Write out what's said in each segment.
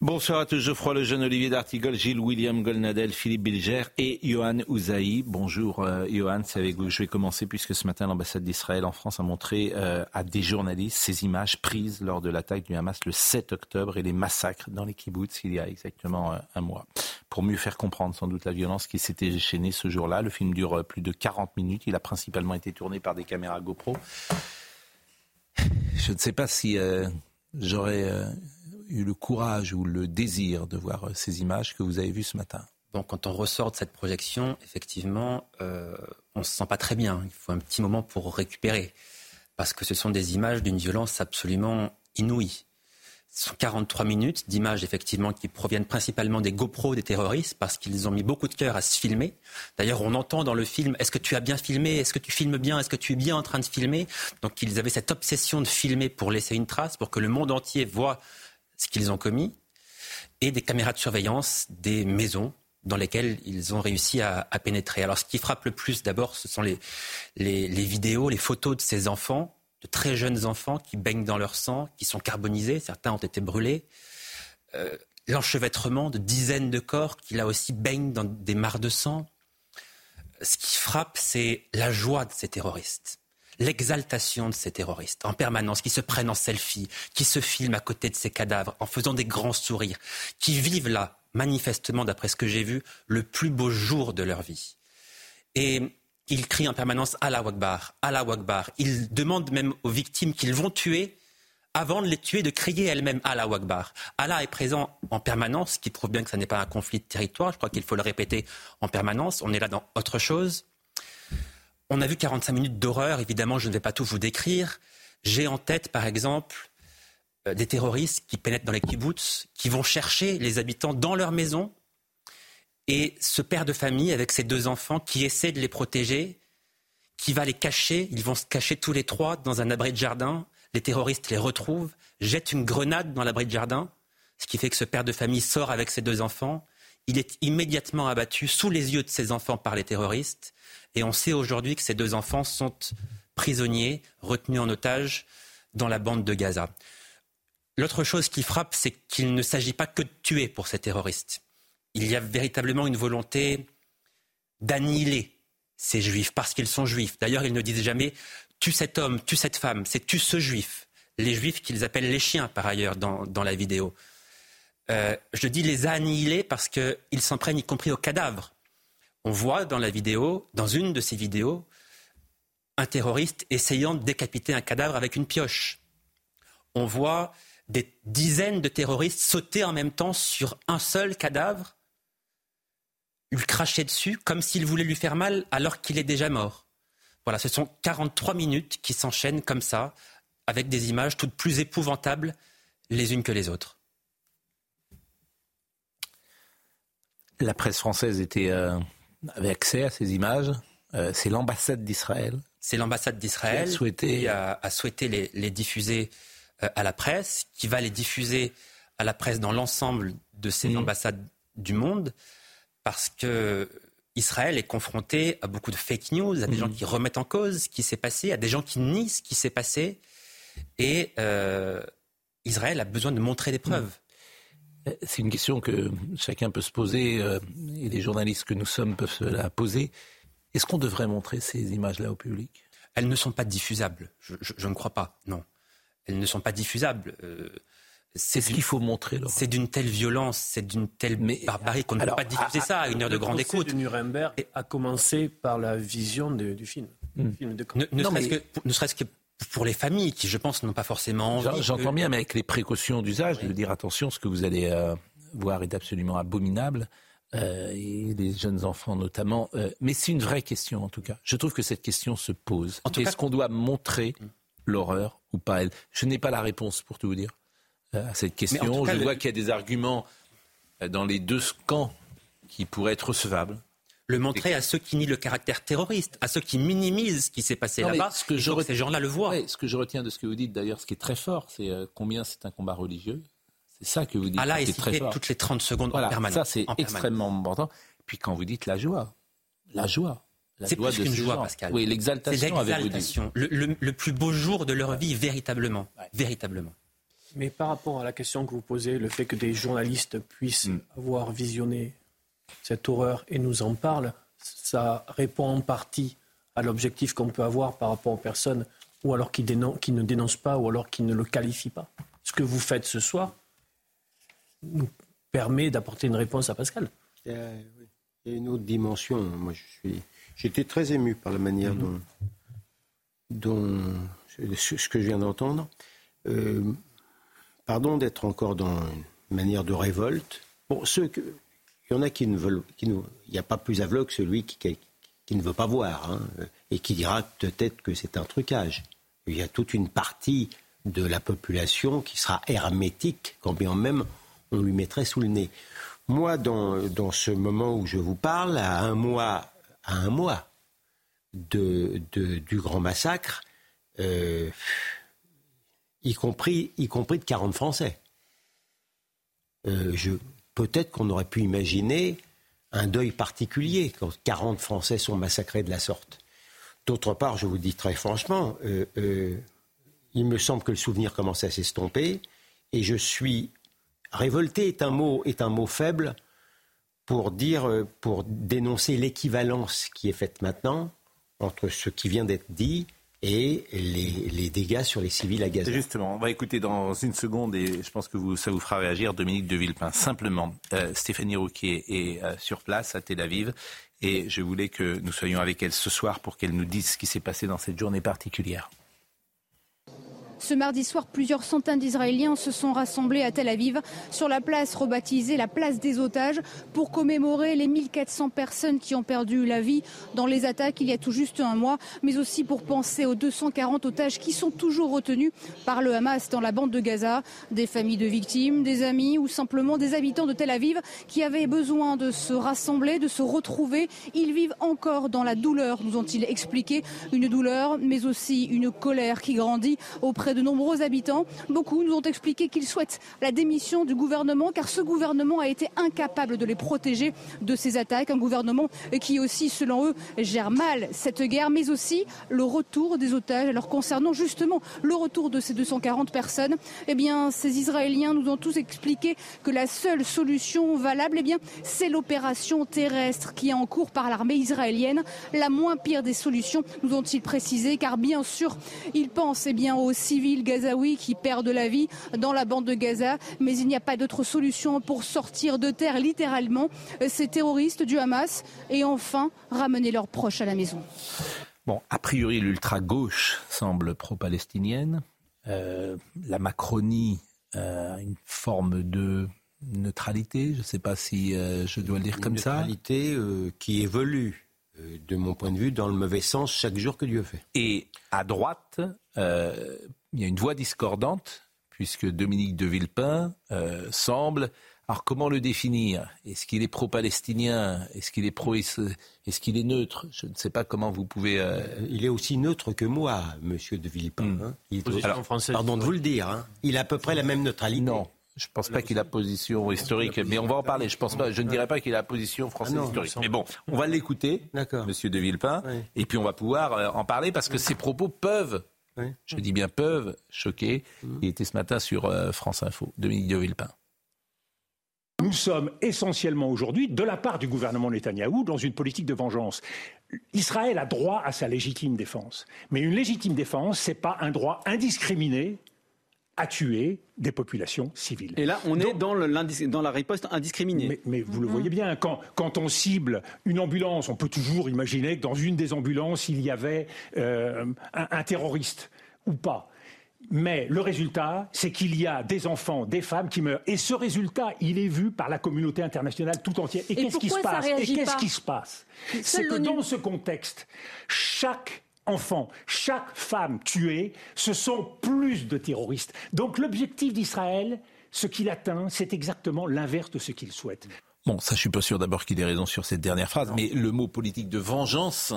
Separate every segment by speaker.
Speaker 1: Bonsoir à tous, Geoffroy Lejeune, Olivier D'Artigol, Gilles William Golnadel, Philippe Bilger et Johan Ouzaï. Bonjour euh, Johan, c'est avec vous que je vais commencer puisque ce matin l'ambassade d'Israël en France a montré euh, à des journalistes ces images prises lors de l'attaque du Hamas le 7 octobre et les massacres dans les kibbutz il y a exactement euh, un mois. Pour mieux faire comprendre sans doute la violence qui s'était déchaînée ce jour-là, le film dure euh, plus de 40 minutes, il a principalement été tourné par des caméras GoPro. Je ne sais pas si j'aurais eu le courage ou le désir de voir euh, ces images que vous avez vues ce matin
Speaker 2: Bon, quand on ressort de cette projection, effectivement, euh, on ne se sent pas très bien. Il faut un petit moment pour récupérer. Parce que ce sont des images d'une violence absolument inouïe. Ce sont 43 minutes d'images, effectivement, qui proviennent principalement des GoPro des terroristes, parce qu'ils ont mis beaucoup de cœur à se filmer. D'ailleurs, on entend dans le film Est-ce que tu as bien filmé? Est-ce que tu filmes bien? Est-ce que tu es bien en train de filmer? Donc, ils avaient cette obsession de filmer pour laisser une trace, pour que le monde entier voit ce qu'ils ont commis, et des caméras de surveillance des maisons dans lesquelles ils ont réussi à, pénétrer. Alors ce qui frappe le plus d'abord, ce sont les vidéos, les photos de ces enfants, de très jeunes enfants qui baignent dans leur sang, qui sont carbonisés, certains ont été brûlés. Euh, L'enchevêtrement de dizaines de corps qui là aussi baignent dans des mares de sang. Ce qui frappe, c'est la joie de ces terroristes l'exaltation de ces terroristes en permanence, qui se prennent en selfie, qui se filment à côté de ces cadavres en faisant des grands sourires, qui vivent là, manifestement, d'après ce que j'ai vu, le plus beau jour de leur vie. Et ils crient en permanence Allah Akbar, Allah Akbar. Ils demandent même aux victimes qu'ils vont tuer, avant de les tuer, de crier elles-mêmes Allah Akbar. Allah est présent en permanence, ce qui prouve bien que ce n'est pas un conflit de territoire. Je crois qu'il faut le répéter en permanence. On est là dans autre chose. On a vu 45 minutes d'horreur, évidemment, je ne vais pas tout vous décrire. J'ai en tête, par exemple, euh, des terroristes qui pénètrent dans les kibbutz, qui vont chercher les habitants dans leur maison, et ce père de famille avec ses deux enfants qui essaie de les protéger, qui va les cacher, ils vont se cacher tous les trois dans un abri de jardin, les terroristes les retrouvent, jettent une grenade dans l'abri de jardin, ce qui fait que ce père de famille sort avec ses deux enfants, il est immédiatement abattu sous les yeux de ses enfants par les terroristes, et on sait aujourd'hui que ces deux enfants sont prisonniers, retenus en otage dans la bande de Gaza. L'autre chose qui frappe, c'est qu'il ne s'agit pas que de tuer pour ces terroristes. Il y a véritablement une volonté d'annihiler ces juifs parce qu'ils sont juifs. D'ailleurs, ils ne disent jamais tue cet homme, tue cette femme, c'est tue ce juif. Les juifs qu'ils appellent les chiens, par ailleurs, dans, dans la vidéo. Euh, je dis les annihiler parce qu'ils s'en prennent y compris aux cadavres on voit dans la vidéo, dans une de ces vidéos, un terroriste essayant de décapiter un cadavre avec une pioche. On voit des dizaines de terroristes sauter en même temps sur un seul cadavre, lui cracher dessus comme s'ils voulaient lui faire mal alors qu'il est déjà mort. Voilà, ce sont 43 minutes qui s'enchaînent comme ça, avec des images toutes plus épouvantables les unes que les autres.
Speaker 1: La presse française était euh, avait accès à ces images. Euh, c'est l'ambassade d'Israël.
Speaker 2: C'est l'ambassade d'Israël qui,
Speaker 1: souhaité...
Speaker 2: a, a, souhaité les, les diffuser euh, à la presse, qui va les diffuser à la presse dans l'ensemble de ces mmh. ambassades du monde, parce que Israël est confronté à beaucoup de fake news, à des mmh. gens qui remettent en cause ce qui s'est passé, à des gens qui nient ce qui s'est passé, et euh, Israël a besoin de montrer des preuves. Mmh.
Speaker 1: C'est une question que chacun peut se poser, euh, et les journalistes que nous sommes peuvent se la poser. Est-ce qu'on devrait montrer ces images-là au public?
Speaker 2: Elles ne sont pas diffusables. Je, je, je, ne crois pas, non. Elles ne sont pas diffusables. Euh,
Speaker 1: c'est ce qu'il faut montrer.
Speaker 2: C'est d'une telle violence, c'est d'une telle Mais, barbarie qu'on ne peut pas diffuser à, ça à une heure de grande écoute.
Speaker 3: Le de Nuremberg a commencé par la vision de, du film.
Speaker 2: Film de... Ne, ne serait-ce que, ne serait que pour les familles qui, je pense, n'ont pas forcément envie.
Speaker 1: J'entends
Speaker 2: que...
Speaker 1: bien, mais avec les précautions d'usage, oui. de dire attention, ce que vous allez euh, voir est absolument abominable. Euh, et les jeunes enfants notamment. Euh, mais c'est une vraie question en tout cas. Je trouve que cette question se pose. Est-ce qu'on doit montrer l'horreur ou pas? Elle Je n'ai pas la réponse pour tout vous dire euh, à cette question. Je vois qu'il y a des arguments euh, dans les deux camps qui pourraient être recevables.
Speaker 2: Le montrer à ceux qui nient le caractère terroriste, à ceux qui minimisent ce qui s'est passé là-bas. Ce que je ces gens-là le voient.
Speaker 1: ce que je retiens de ce que vous dites, d'ailleurs, ce qui est très fort, c'est euh, combien c'est un combat religieux. C'est ça que vous dites.
Speaker 2: Allah est très fort. toutes les 30 secondes voilà, en permanence.
Speaker 1: Ça, c'est extrêmement important. Puis quand vous dites la joie, la joie.
Speaker 2: C'est plus qu'une joie, Pascal.
Speaker 1: Oui, l'exaltation.
Speaker 2: l'exaltation. Le, le, plus beau jour de leur vie, véritablement. Véritablement.
Speaker 3: Mais par rapport à la question que vous posez, le fait que des journalistes puissent mm. avoir visionné cette horreur et nous en parlent, ça répond en partie à l'objectif qu'on peut avoir par rapport aux personnes ou alors qui, qui, ne dénoncent pas ou alors qui ne le qualifient pas. Ce que vous faites ce soir nous permet d'apporter une réponse à Pascal.
Speaker 4: Il y, a, une autre dimension. Moi, je suis, j'étais très ému par la manière mm-hmm. dont, dont ce que je viens d'entendre. Euh, pardon d'être encore dans une manière de révolte. Bon, ceux que, il y en a qui ne veulent, qui il n'y a pas plus aveugle que celui qui, ne veut pas voir, hein, et qui dira peut-être que c'est un trucage. Il y a toute une partie de la population qui sera hermétique, quand bien même on lui mettrait sous le nez. Moi, dans, ce moment où je vous parle, à un mois, à un mois de, du grand massacre, euh, y compris, y compris de 40 Français. Euh, peut-être qu'on aurait pu imaginer un deuil particulier quand 40 Français sont massacrés de la sorte. D'autre part, je vous dis très franchement, euh, euh, il me semble que le souvenir commence à s'estomper et je suis révolté est un mot est un mot faible pour dire pour dénoncer l'équivalence qui est faite maintenant entre ce qui vient d'être dit et les, dégâts sur les civils à Gaza.
Speaker 1: Justement, on va écouter dans une seconde et je pense que vous, ça vous fera réagir Dominique de Villepin. Simplement, euh, Stéphanie Rouquier est euh, sur place à Tel Aviv et je voulais que nous soyons avec elle ce soir pour qu'elle nous dise ce qui s'est passé dans cette journée particulière.
Speaker 5: Ce mardi soir, plusieurs centaines d'Israéliens se sont rassemblés à Tel Aviv sur la place rebaptisée la place des otages pour commémorer les 1400 personnes qui ont perdu la vie dans les attaques il y a tout juste un mois, mais aussi pour penser aux 240 otages qui sont toujours retenus par le Hamas dans la bande de Gaza, des familles de victimes, des amis ou simplement des habitants de Tel Aviv qui avaient besoin de se rassembler, de se retrouver. Ils vivent encore dans la douleur, nous ont-ils expliqué, une douleur mais aussi une colère qui grandit auprès de nombreux habitants. Beaucoup nous ont expliqué qu'ils souhaitent la démission du gouvernement car ce gouvernement a été incapable de les protéger de ces attaques. Un gouvernement qui aussi, selon eux, gère mal cette guerre, mais aussi le retour des otages. Alors concernant justement le retour de ces 240 personnes, eh bien, ces Israéliens nous ont tous expliqué que la seule solution valable, eh bien, c'est l'opération terrestre qui est en cours par l'armée israélienne. La moins pire des solutions, nous ont-ils précisé, car bien sûr, ils pensent eh bien, aux civils civils gazaouis qui perdent la vie dans la bande de Gaza, mais il n'y a pas d'autre solution pour sortir de terre littéralement ces terroristes du Hamas et enfin ramener leurs proches à la maison.
Speaker 1: Bon, a priori, l'ultra-gauche semble pro-palestinienne. Euh, la Macronie a une forme de neutralité, je ne sais pas si euh, je dois le dire comme
Speaker 4: ça. Neutralité euh, qui évolue. Euh, de mon point de vue, dans le mauvais sens chaque jour que Dieu fait.
Speaker 1: Et à droite, euh, il y a une voix discordante, puisque Dominique de Villepin euh, semble. Alors comment le définir? Est-ce qu'il est pro-palestinien? Est-ce qu'il est pro Est-ce qu'il est neutre? Je ne sais pas comment vous pouvez.
Speaker 4: Il est aussi neutre que moi, Monsieur de Villepin. Hmm. Hein. Il pardon de vous le dire. Hein. Il a à peu près la même neutralité.
Speaker 1: Non. Je ne pense pas qu'il a position historique, mais on va en parler. Je pense pas. Je ne dirais pas qu'il a position française ah historique. Mais bon, on va l'écouter, Monsieur de Villepin, et puis on va pouvoir euh, en parler parce que ses propos peuvent, je dis bien peuvent, choquer. Mm. Il était ce matin sur euh, France Info. Dominique de Villepin.
Speaker 6: Nous sommes essentiellement aujourd'hui, de la part du gouvernement Netanyahou, dans une politique de vengeance. Israël a droit à sa légitime défense. Mais une légitime défense, ce n'est pas un droit indiscriminé à tuer des populations civiles.
Speaker 7: Et là, on est dans, dans, la riposte indiscriminée.
Speaker 6: Mais, vous le voyez bien, quand, quand, on cible une ambulance, on peut toujours imaginer que dans une des ambulances, il y avait euh, un, terroriste ou pas. Mais le résultat, c'est qu'il y a des enfants, des femmes qui meurent. Et ce résultat, il est vu par la communauté internationale tout entière. Et, qu'est-ce qui se passe? Et qu'est-ce qui se passe? C'est que dans ce contexte, chaque enfant, chaque femme tuée, ce sont plus de terroristes. Donc l'objectif d'Israël, ce qu'il atteint, c'est exactement l'inverse de ce qu'il souhaite.
Speaker 1: Bon, ça, je suis pas sûr d'abord qu'il ait raison sur cette dernière phrase, mais le mot politique de vengeance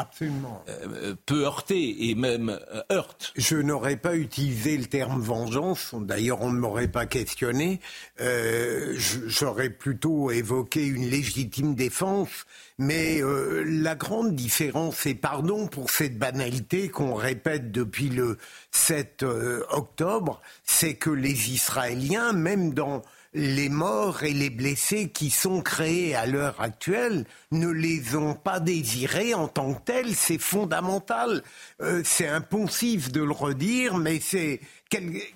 Speaker 4: Absolument.
Speaker 1: Euh, peut heurter et même euh, heurte.
Speaker 4: Je n'aurais pas utilisé le terme vengeance. D'ailleurs, on ne m'aurait pas questionné. Euh, J'aurais plutôt évoqué une légitime défense. Mais euh, la grande différence, et pardon pour cette banalité qu'on répète depuis le 7 euh, octobre, c'est que les Israéliens, même dans les morts et les blessés qui sont créés à l'heure actuelle ne les ont pas désirés en tant que tels. C'est fondamental. Euh, c'est impensif de le redire, mais c'est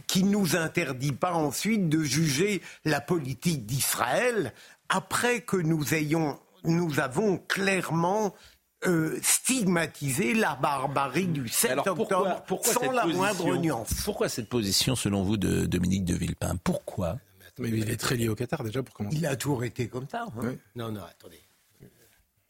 Speaker 4: qui nous interdit pas ensuite de juger la politique d'Israël après que nous ayons, nous avons clairement euh, stigmatisé la barbarie du 7 octobre sans la moindre nuance.
Speaker 1: Pourquoi cette position, selon vous, de Dominique de Villepin? Pourquoi?
Speaker 8: Mais il est très lié au Qatar déjà pour commencer.
Speaker 4: Il a toujours été comme ça. Hein. Non, non, attendez.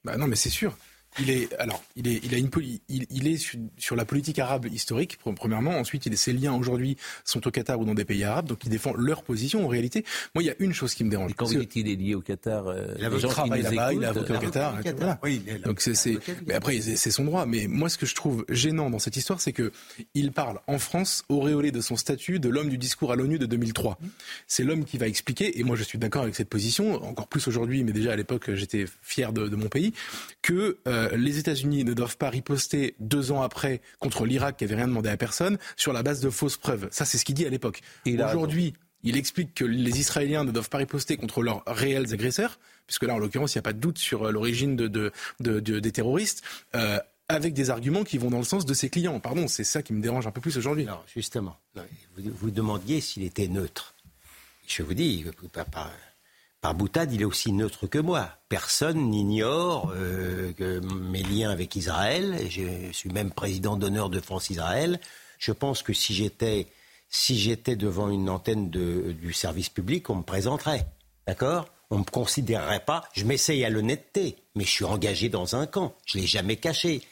Speaker 8: Bah non, mais c'est sûr. Il est alors, il est, il a une il, il est sur, la politique arabe historique premièrement. Ensuite, il est, ses liens aujourd'hui sont au Qatar ou dans des pays arabes, donc il défend leur position. En réalité, moi, il y a une chose qui me dérange.
Speaker 1: quand vous dites qu'il est lié au Qatar, euh,
Speaker 8: il a travail là-bas, il est avocat au Qatar. Oui, donc c'est, mais après, c'est son droit. Mais moi, ce que je trouve gênant dans cette histoire, c'est que il parle en France auréolé de son statut de l'homme du discours à l'ONU de 2003. C'est l'homme qui va expliquer, et moi, je suis d'accord avec cette position, encore plus aujourd'hui, mais déjà à l'époque, j'étais fier de, de, mon pays, que euh, euh, les États-Unis ne doivent pas riposter deux ans après contre l'Irak qui avait rien demandé à personne sur la base de fausses preuves. Ça, c'est ce qu'il dit à l'époque. Aujourd'hui, il explique que les Israéliens ne doivent pas riposter contre leurs réels agresseurs, puisque là, en l'occurrence, il n'y a pas de doute sur euh, l'origine de, des terroristes. Euh, avec des arguments qui vont dans le sens de ses clients. Pardon, c'est ça qui me dérange un peu plus aujourd'hui.
Speaker 4: Justement. vous, vous demandiez s'il était neutre. Je vous dis, pas, par boutade, il est aussi neutre que moi. Personne n'ignore euh, mes liens avec Israël. Je suis même président d'honneur de France-Israël. Je pense que si j'étais si j'étais devant une antenne du service public, on me présenterait. D'accord? On ne me considérerait pas. Je m'essaye à l'honnêteté, mais je suis engagé dans un camp. Je ne l'ai jamais caché.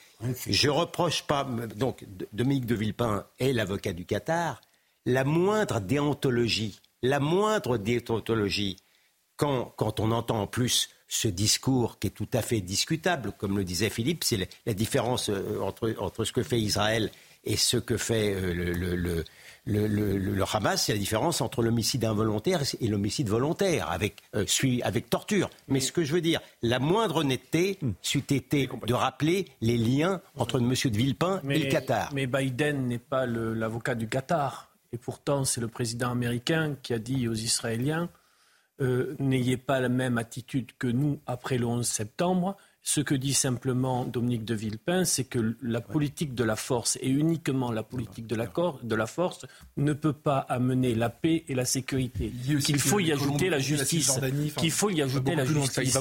Speaker 4: Je reproche pas. Donc, Dominique de Villepin est l'avocat du Qatar. La moindre déontologie, la moindre déontologie quand, on entend en plus ce discours qui est tout à fait discutable, comme le disait Philippe, c'est la, différence euh, entre, ce que fait Israël et ce que fait euh, le, le, Hamas, c'est la différence entre l'homicide involontaire et l'homicide volontaire, avec, euh, avec torture. Mais ce que je veux dire, la moindre honnêteté c'eût été de rappeler les liens entre M. de Villepin et le Qatar.
Speaker 3: Mais Biden n'est pas l'avocat du Qatar. Et pourtant, c'est le président américain qui a dit aux Israéliens euh, n'ayez pas la même attitude que nous après le 11 septembre. Ce que dit simplement Dominique de Villepin, c'est que la politique de la force, et uniquement la politique de la, de la force, ne peut pas amener la paix et la sécurité. Qu'il faut y ajouter la justice. Qu'il faut y ajouter la justice.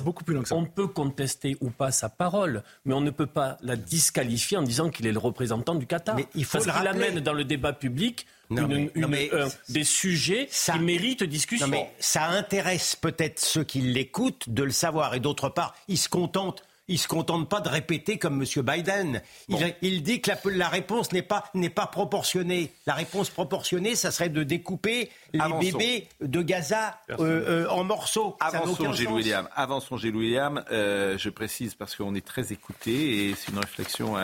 Speaker 3: On peut contester ou pas sa parole, mais on ne peut pas la disqualifier en disant qu'il est le représentant du Qatar. Mais il faut Parce qu'il amène dans le débat public euh, des sujets qui méritent discussion.
Speaker 4: mais ça intéresse peut-être ceux qui l'écoutent de le savoir. Et d'autre part, ils se contentent il ne se contente pas de répéter comme M. Biden. Il, dit que la, réponse n'est pas, pas proportionnée. La réponse proportionnée, ça serait de découper les bébés de Gaza euh, euh, en morceaux.
Speaker 1: Avançons, Gilles William. Avançons, Gilles William. Euh, je précise parce qu'on est très écouté et c'est une réflexion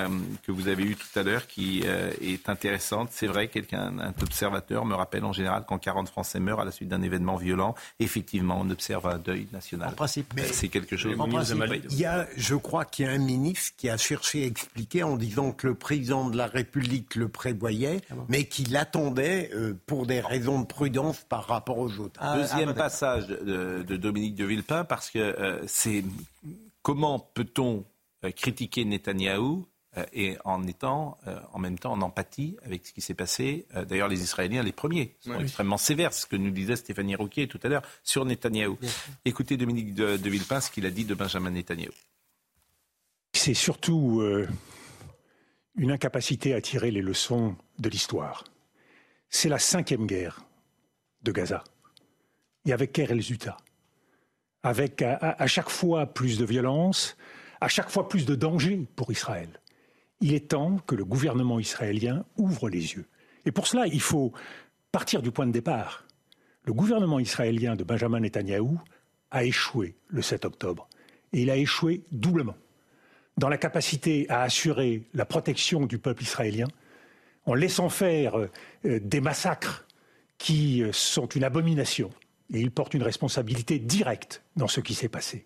Speaker 1: que vous avez eue tout à l'heure qui est intéressante. C'est vrai, quelqu'un, un observateur me rappelle en général quand 40 Français meurent à la suite d'un événement violent, effectivement, on observe un deuil national. En
Speaker 4: principe,
Speaker 1: c'est quelque chose.
Speaker 4: En principe, il y a, je crois qu'il y a un ministre qui a cherché à expliquer en disant que le président de la République le prévoyait, ah mais qu'il attendait pour des raisons de prudence par rapport aux autres.
Speaker 1: Ah, Deuxième ah, passage de, Dominique de Villepin, parce que euh, c'est comment peut-on euh, critiquer Netanyahou euh, et en étant en même temps en empathie avec ce qui s'est passé. D'ailleurs, les Israéliens, les premiers, sont extrêmement sévères, ce que nous disait Stéphanie Rouquier tout à l'heure sur Netanyahou. Écoutez Dominique de, de, Villepin, ce qu'il a dit de Benjamin Netanyahou.
Speaker 6: C'est surtout une incapacité à tirer les leçons de l'histoire. C'est la cinquième guerre de Gaza. Et avec quel résultat? Avec à, chaque fois plus de violence, à chaque fois plus de danger pour Israël. Il est temps que le gouvernement israélien ouvre les yeux. Et pour cela, il faut partir du point de départ. Le gouvernement israélien de Benjamin Netanyahou a échoué le 7 octobre. Et il a échoué doublement. Dans la capacité à assurer la protection du peuple israélien, en laissant faire euh, des massacres qui euh, sont une abomination. Et il porte une responsabilité directe dans ce qui s'est passé.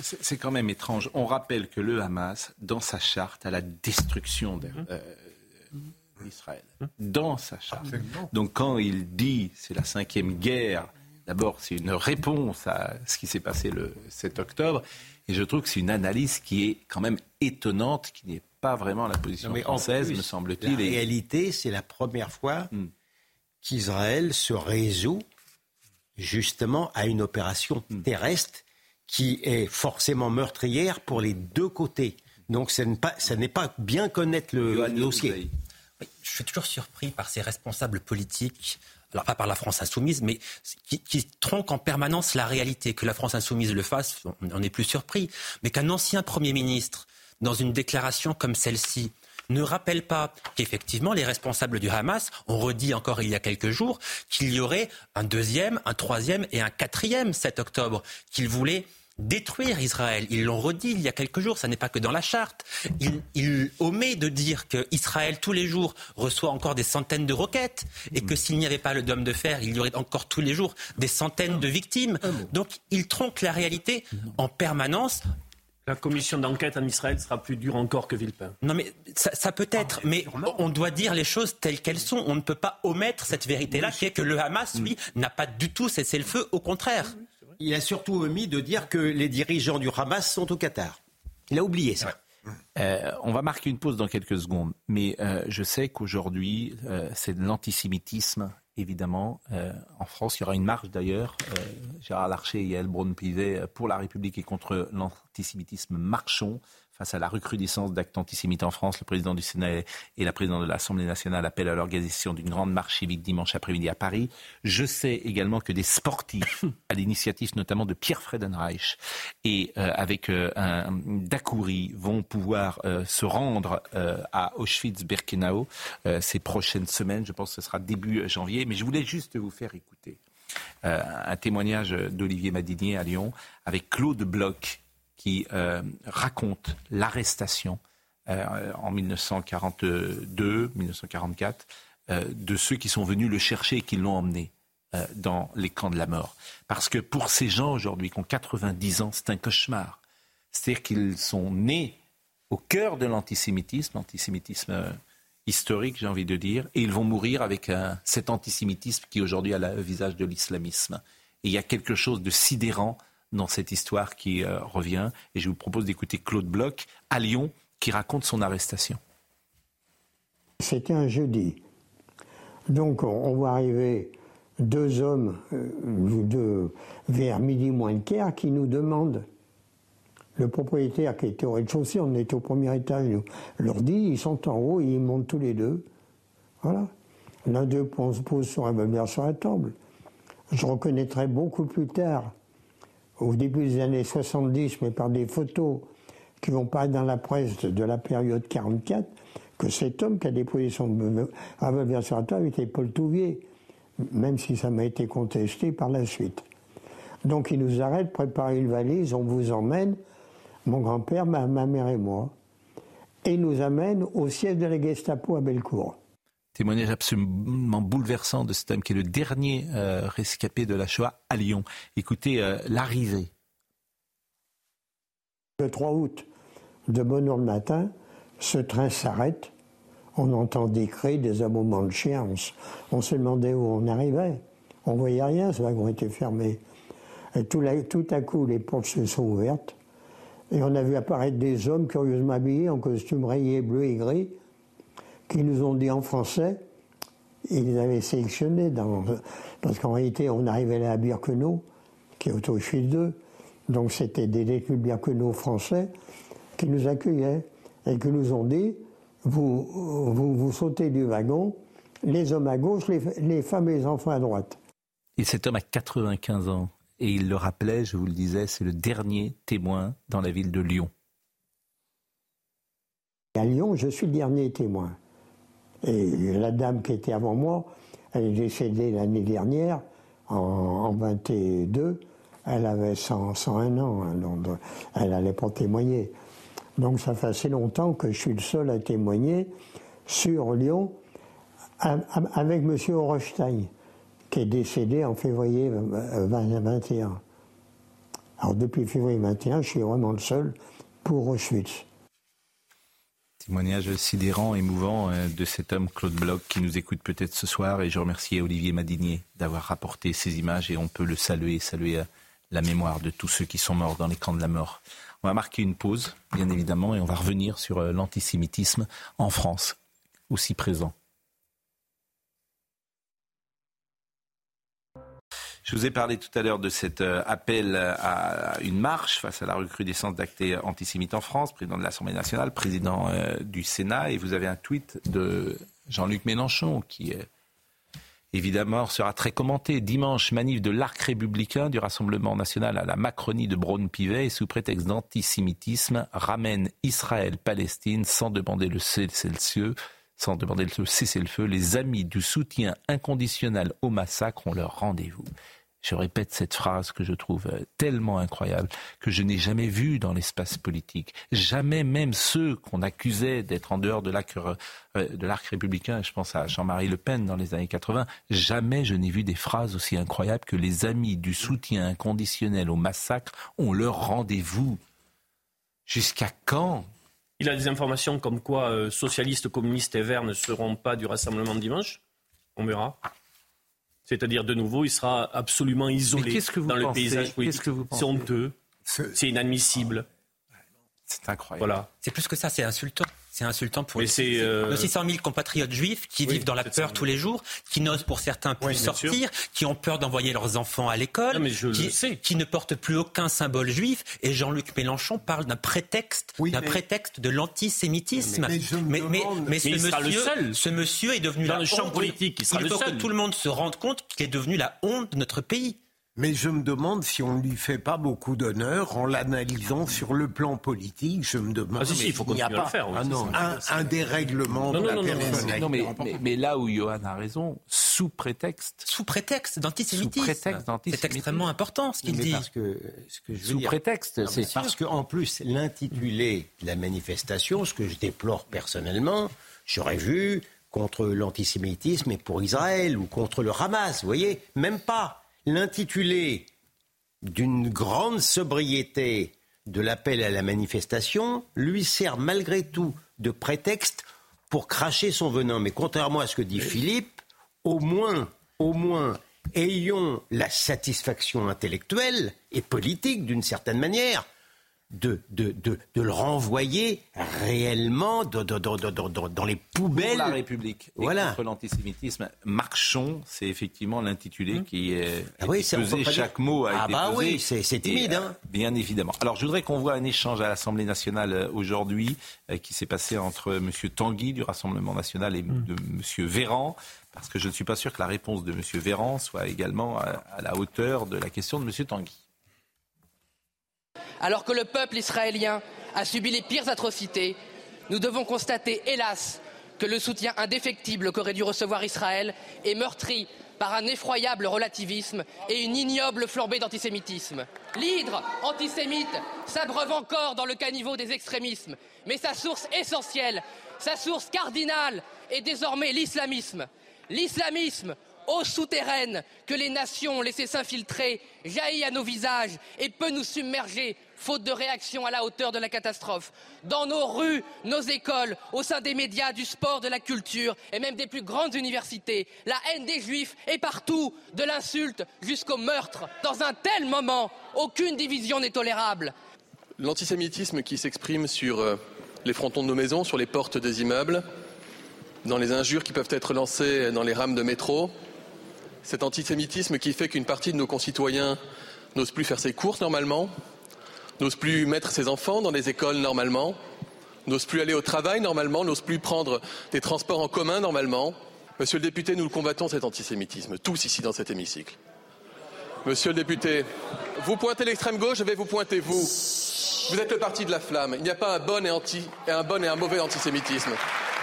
Speaker 1: C'est quand même étrange. On rappelle que le Hamas, dans sa charte, a la destruction d'Israël. Euh, dans sa charte. Donc quand il dit c'est la cinquième guerre, d'abord c'est une réponse à ce qui s'est passé le 7 octobre. Et je trouve que c'est une analyse qui est quand même étonnante, qui n'est pas vraiment la position française, me semble-t-il.
Speaker 4: En réalité, c'est la première fois hmm. qu'Israël se résout justement à une opération hmm. terrestre qui est forcément meurtrière pour les deux côtés. Donc ce n'est pas, pas bien connaître le dossier.
Speaker 2: Je suis toujours surpris par ces responsables politiques alors pas par la France insoumise, mais qui, tronquent en permanence la réalité. Que la France insoumise le fasse, on n'est plus surpris. Mais qu'un ancien Premier ministre, dans une déclaration comme celle-ci, ne rappelle pas qu'effectivement les responsables du Hamas ont redit encore il y a quelques jours qu'il y aurait un deuxième, un troisième et un quatrième 7 octobre, qu'ils voulaient détruire Israël. Ils l'ont redit il y a quelques jours, ça n'est pas que dans la charte. Il, omet de dire qu'Israël, tous les jours, reçoit encore des centaines de roquettes et que s'il n'y avait pas le dôme de fer, il y aurait encore tous les jours des centaines de victimes. Donc il tronque la réalité en permanence
Speaker 3: la commission d'enquête en Israël sera plus dure encore que Villepin.
Speaker 2: Non, mais ça, peut être, ah, mais on doit dire les choses telles qu'elles sont. On ne peut pas omettre cette vérité-là, qui est que le Hamas, lui, n'a pas du tout cessé le feu, au contraire.
Speaker 4: Il a surtout omis de dire que les dirigeants du Hamas sont au Qatar. Il a oublié ça.
Speaker 1: Euh, on va marquer une pause dans quelques secondes, mais euh, je sais qu'aujourd'hui, euh, c'est de l'antisémitisme, évidemment. en France, il y aura une marche d'ailleurs. Gérard Larcher et Yael Braun-Pivet pour la République et contre l'antisémitisme. Marchons face à la recrudescence d'actes antisémites en France, le président du Sénat et la présidente de l'Assemblée nationale appellent à l'organisation d'une grande marche civique dimanche après-midi à Paris. Je sais également que des sportifs, à l'initiative notamment de Pierre Fredenreich et euh, avec euh, un Dakouri, vont pouvoir euh, se rendre à Auschwitz-Birkenau ces prochaines semaines. Je pense que ce sera début janvier. Mais je voulais juste vous faire écouter un témoignage d'Olivier Madinier à Lyon avec Claude Bloch qui euh, raconte l'arrestation euh, en 1942-1944 euh, de ceux qui sont venus le chercher et qui l'ont emmené dans les camps de la mort. Parce que pour ces gens aujourd'hui qui ont 90 ans, c'est un cauchemar. C'est-à-dire qu'ils sont nés au cœur de l'antisémitisme, l'antisémitisme historique, j'ai envie de dire, et ils vont mourir avec cet antisémitisme qui aujourd'hui a le visage de l'islamisme. Et il y a quelque chose de sidérant dans cette histoire qui euh, revient. Et je vous propose d'écouter Claude Bloch à Lyon qui raconte son arrestation.
Speaker 9: C'était un jeudi. Donc on voit arriver deux hommes euh, vers midi moins de quart qui nous demandent. Le propriétaire qui était au rez-de-chaussée, on était au premier étage, nous leur dit, ils sont en haut, ils montent tous les deux. Voilà. L'un d'eux se pose sur un sur la table. Je reconnaîtrai beaucoup plus tard au début des années 70, mais par des photos qui vont pas dans la presse de la période 44, que cet homme qui a déposé son la table était Paul Touvier, même si ça m'a été contesté par la suite. Donc il nous arrête, prépare une valise, on vous emmène, mon grand-père, ma, mère et moi, et nous amène au siège de la Gestapo à Bellecour.
Speaker 1: Témoignage absolument bouleversant de cet homme qui est le dernier euh, rescapé de la Shoah à Lyon. Écoutez euh, l'arrivée.
Speaker 9: Le 3 août, de bonne heure le matin, ce train s'arrête. On entend des cris, des aboiements de chiens. On, se demandait où on arrivait. On voyait rien, ce wagon était fermé. Et tout, tout à coup, les portes se sont ouvertes. Et on a vu apparaître des hommes curieusement habillés en costume rayé bleu et gris qui nous ont dit en français, ils les avaient sélectionnés, dans, parce qu'en réalité, on arrivait là à Birkenau, qui est au Auschwitz 2, donc c'était des détenus Birkenau français qui nous accueillaient et qui nous ont dit, vous, vous, vous sautez du wagon, les hommes à gauche, les, les femmes et les enfants à droite.
Speaker 1: Et cet homme a 95 ans. Et il le rappelait, je vous le disais, c'est le dernier témoin dans la ville de Lyon.
Speaker 9: À Lyon, je suis le dernier témoin. Et la dame qui était avant moi, elle est décédée l'année dernière, en, 22. Elle avait 101 ans, hein, donc elle n'allait pas témoigner. Donc ça fait assez longtemps que je suis le seul à témoigner sur Lyon avec M. Orostein, qui est décédé en février 2021. Alors depuis février 21, je suis vraiment le seul pour Auschwitz.
Speaker 1: Témoignage sidérant, émouvant euh, de cet homme, Claude Bloch, qui nous écoute peut-être ce soir. Et je remercie Olivier Madinier d'avoir rapporté ces images. Et on peut le saluer, saluer euh, la mémoire de tous ceux qui sont morts dans les camps de la mort. On va marquer une pause, bien évidemment, et on va revenir sur euh, l'antisémitisme en France, aussi présent. Je vous ai parlé tout à l'heure de cet euh, appel à une marche face à la recrudescence d'actes antisémites en France, président de l'Assemblée nationale, président euh, du Sénat, et vous avez un tweet de Jean-Luc Mélenchon qui évidemment sera très commenté. Dimanche, manif de l'arc républicain du Rassemblement national à la Macronie de Braun-Pivet et sous prétexte d'antisémitisme ramène Israël-Palestine sans demander le cessez-le-feu. Sans demander le cessez-le-feu, les amis du soutien inconditionnel au massacre ont leur rendez-vous. Je répète cette phrase que je trouve euh, tellement incroyable, que je n'ai jamais vue dans l'espace politique. Jamais même ceux qu'on accusait d'être en dehors de euh, de l'arc républicain, je pense à Jean-Marie Le Pen dans les années 80, jamais je n'ai vu des phrases aussi incroyables que les amis du soutien inconditionnel au massacre ont leur rendez-vous. Jusqu'à quand
Speaker 3: Il a des informations comme quoi euh, socialistes, communistes et verts ne seront pas du rassemblement de dimanche On verra. C'est-à-dire, de nouveau, il sera absolument isolé dans le paysage politique. C'est honteux, c'est inadmissible.
Speaker 1: C'est incroyable. Voilà.
Speaker 2: C'est plus que ça, c'est insultant. C'est insultant pour les, 600 000 euh, compatriotes juifs qui vivent dans la peur tous les jours, qui n'osent pour certains plus sortir, qui ont peur d'envoyer leurs enfants à l'école, qui, qui, ne portent plus aucun symbole juif. Et Jean-Luc Mélenchon parle d'un prétexte, d'un prétexte de l'antisémitisme. Mais, mais, ce, monsieur, ce, monsieur, est devenu
Speaker 3: dans
Speaker 2: le
Speaker 3: champ politique. Il,
Speaker 2: il faut que tout le monde se rende compte qu'il est devenu la honte de notre pays.
Speaker 4: Mais je me demande si on ne lui fait pas beaucoup d'honneur en l'analysant sur le plan politique. Je me demande
Speaker 3: ah, si, il faut n'y a pas
Speaker 4: faire, un, dérèglement de la personnalité.
Speaker 1: Non, mais, mais, là où Johan a raison, sous prétexte.
Speaker 2: Sous prétexte d'antisémitisme. C'est extrêmement important ce qu'il dit.
Speaker 4: Parce que, ce que je
Speaker 1: sous prétexte,
Speaker 4: c'est parce qu'en plus, l'intitulé de la manifestation, ce que je déplore personnellement, j'aurais vu contre l'antisémitisme et pour Israël ou contre le Hamas. Vous voyez, même pas l'intitulé d'une grande sobriété de l'appel à la manifestation lui sert malgré tout de prétexte pour cracher son venin. Mais contrairement à ce que dit Philippe, au moins, au moins, ayons la satisfaction intellectuelle et politique, d'une certaine manière, de, de, de, de, le renvoyer réellement dans, dans, dans, dans les poubelles. Pour
Speaker 1: la République et voilà. contre l'antisémitisme. Marchons, c'est effectivement l'intitulé mmh. qui est, ah oui, pesé. Chaque mot a
Speaker 4: ah
Speaker 1: été
Speaker 4: bah
Speaker 1: pesé.
Speaker 4: oui, c'est timide. Hein.
Speaker 1: Euh, bien évidemment. Alors je voudrais qu'on voit un échange à l'Assemblée nationale euh, aujourd'hui euh, qui s'est passé entre M. Tanguy du Rassemblement national et mmh. de M. Véran parce que je ne suis pas sûr que la réponse de M. Véran soit également à, à la hauteur de la question de M. Tanguy.
Speaker 10: Alors que le peuple israélien a subi les pires atrocités, nous devons constater, hélas, que le soutien indéfectible qu'aurait dû recevoir Israël est meurtri par un effroyable relativisme et une ignoble flambée d'antisémitisme. L'hydre antisémite s'abreuve encore dans le caniveau des extrémismes, mais sa source essentielle, sa source cardinale est désormais l'islamisme. L'islamisme, eau souterraine que les nations ont laissé s'infiltrer, jaillit à nos visages et peut nous submerger, faute de réaction à la hauteur de la catastrophe. Dans nos rues, nos écoles, au sein des médias, du sport, de la culture et même des plus grandes universités, la haine des juifs est partout, de l'insulte jusqu'au meurtre. Dans un tel moment, aucune division n'est tolérable.
Speaker 11: L'antisémitisme qui s'exprime sur euh, les frontons de nos maisons, sur les portes des immeubles, dans les injures qui peuvent être lancées dans les rames de métro, cet antisémitisme qui fait qu'une partie de nos concitoyens n'ose plus faire ses courses normalement, n'ose plus mettre ses enfants dans les écoles normalement, n'ose plus aller au travail normalement, n'ose plus prendre des transports en commun normalement. Monsieur le député, nous le combattons cet antisémitisme, tous ici dans cet hémicycle. Monsieur le député, vous pointez l'extrême gauche, je vais vous pointer vous. Vous êtes le parti de la flamme. Il n'y a pas un bon et, anti, et un bon et un mauvais antisémitisme.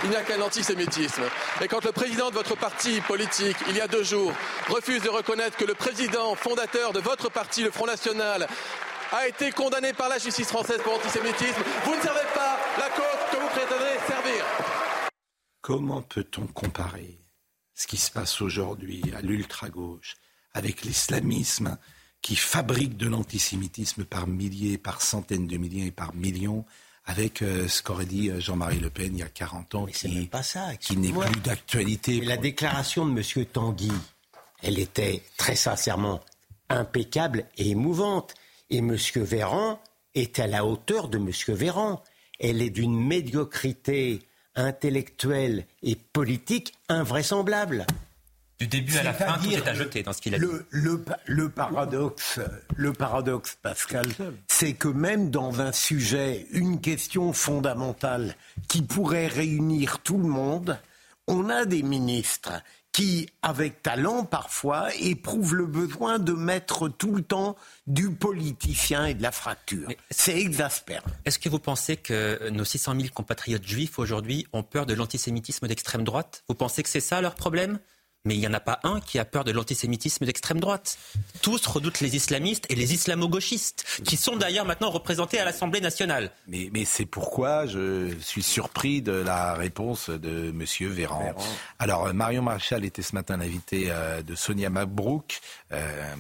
Speaker 11: Il n'y a qu'un antisémitisme. Et quand le président de votre parti politique, il y a deux jours, refuse de reconnaître que le président fondateur de votre parti, le Front National, a été condamné par la justice française pour antisémitisme, vous ne servez pas la cause que vous prétendez servir.
Speaker 1: Comment peut-on comparer ce qui se passe aujourd'hui à l'ultra-gauche avec l'islamisme qui fabrique de l'antisémitisme par milliers, par centaines de milliers et par millions avec euh, ce qu'aurait dit euh, Jean-Marie Le Pen il y a 40 ans, qui,
Speaker 4: pas ça,
Speaker 1: qui n'est plus d'actualité.
Speaker 4: La déclaration de M. Tanguy, elle était très sincèrement impeccable et émouvante. Et M. Véran est à la hauteur de M. Véran. Elle est d'une médiocrité intellectuelle et politique invraisemblable.
Speaker 2: Du début à la fin, tout est à jeter dans ce qu'il a dit.
Speaker 9: Le, le, paradoxe, le paradoxe, Pascal, c'est que même dans un sujet, une question fondamentale qui pourrait réunir tout le monde, on a des ministres qui, avec talent parfois, éprouvent le besoin de mettre tout le temps du politicien et de la fracture. C'est exaspérant.
Speaker 2: Est-ce que vous pensez que nos 600 000 compatriotes juifs aujourd'hui ont peur de l'antisémitisme d'extrême droite? Vous pensez que c'est ça leur problème? Mais il n'y en a pas un qui a peur de l'antisémitisme d'extrême droite. Tous redoutent les islamistes et les islamo-gauchistes, qui sont d'ailleurs maintenant représentés à l'Assemblée nationale.
Speaker 1: Mais, mais c'est pourquoi je suis surpris de la réponse de M. Véran. Alors, Marion Maréchal était ce matin l'invité euh, de Sonia Mabrouk. Euh,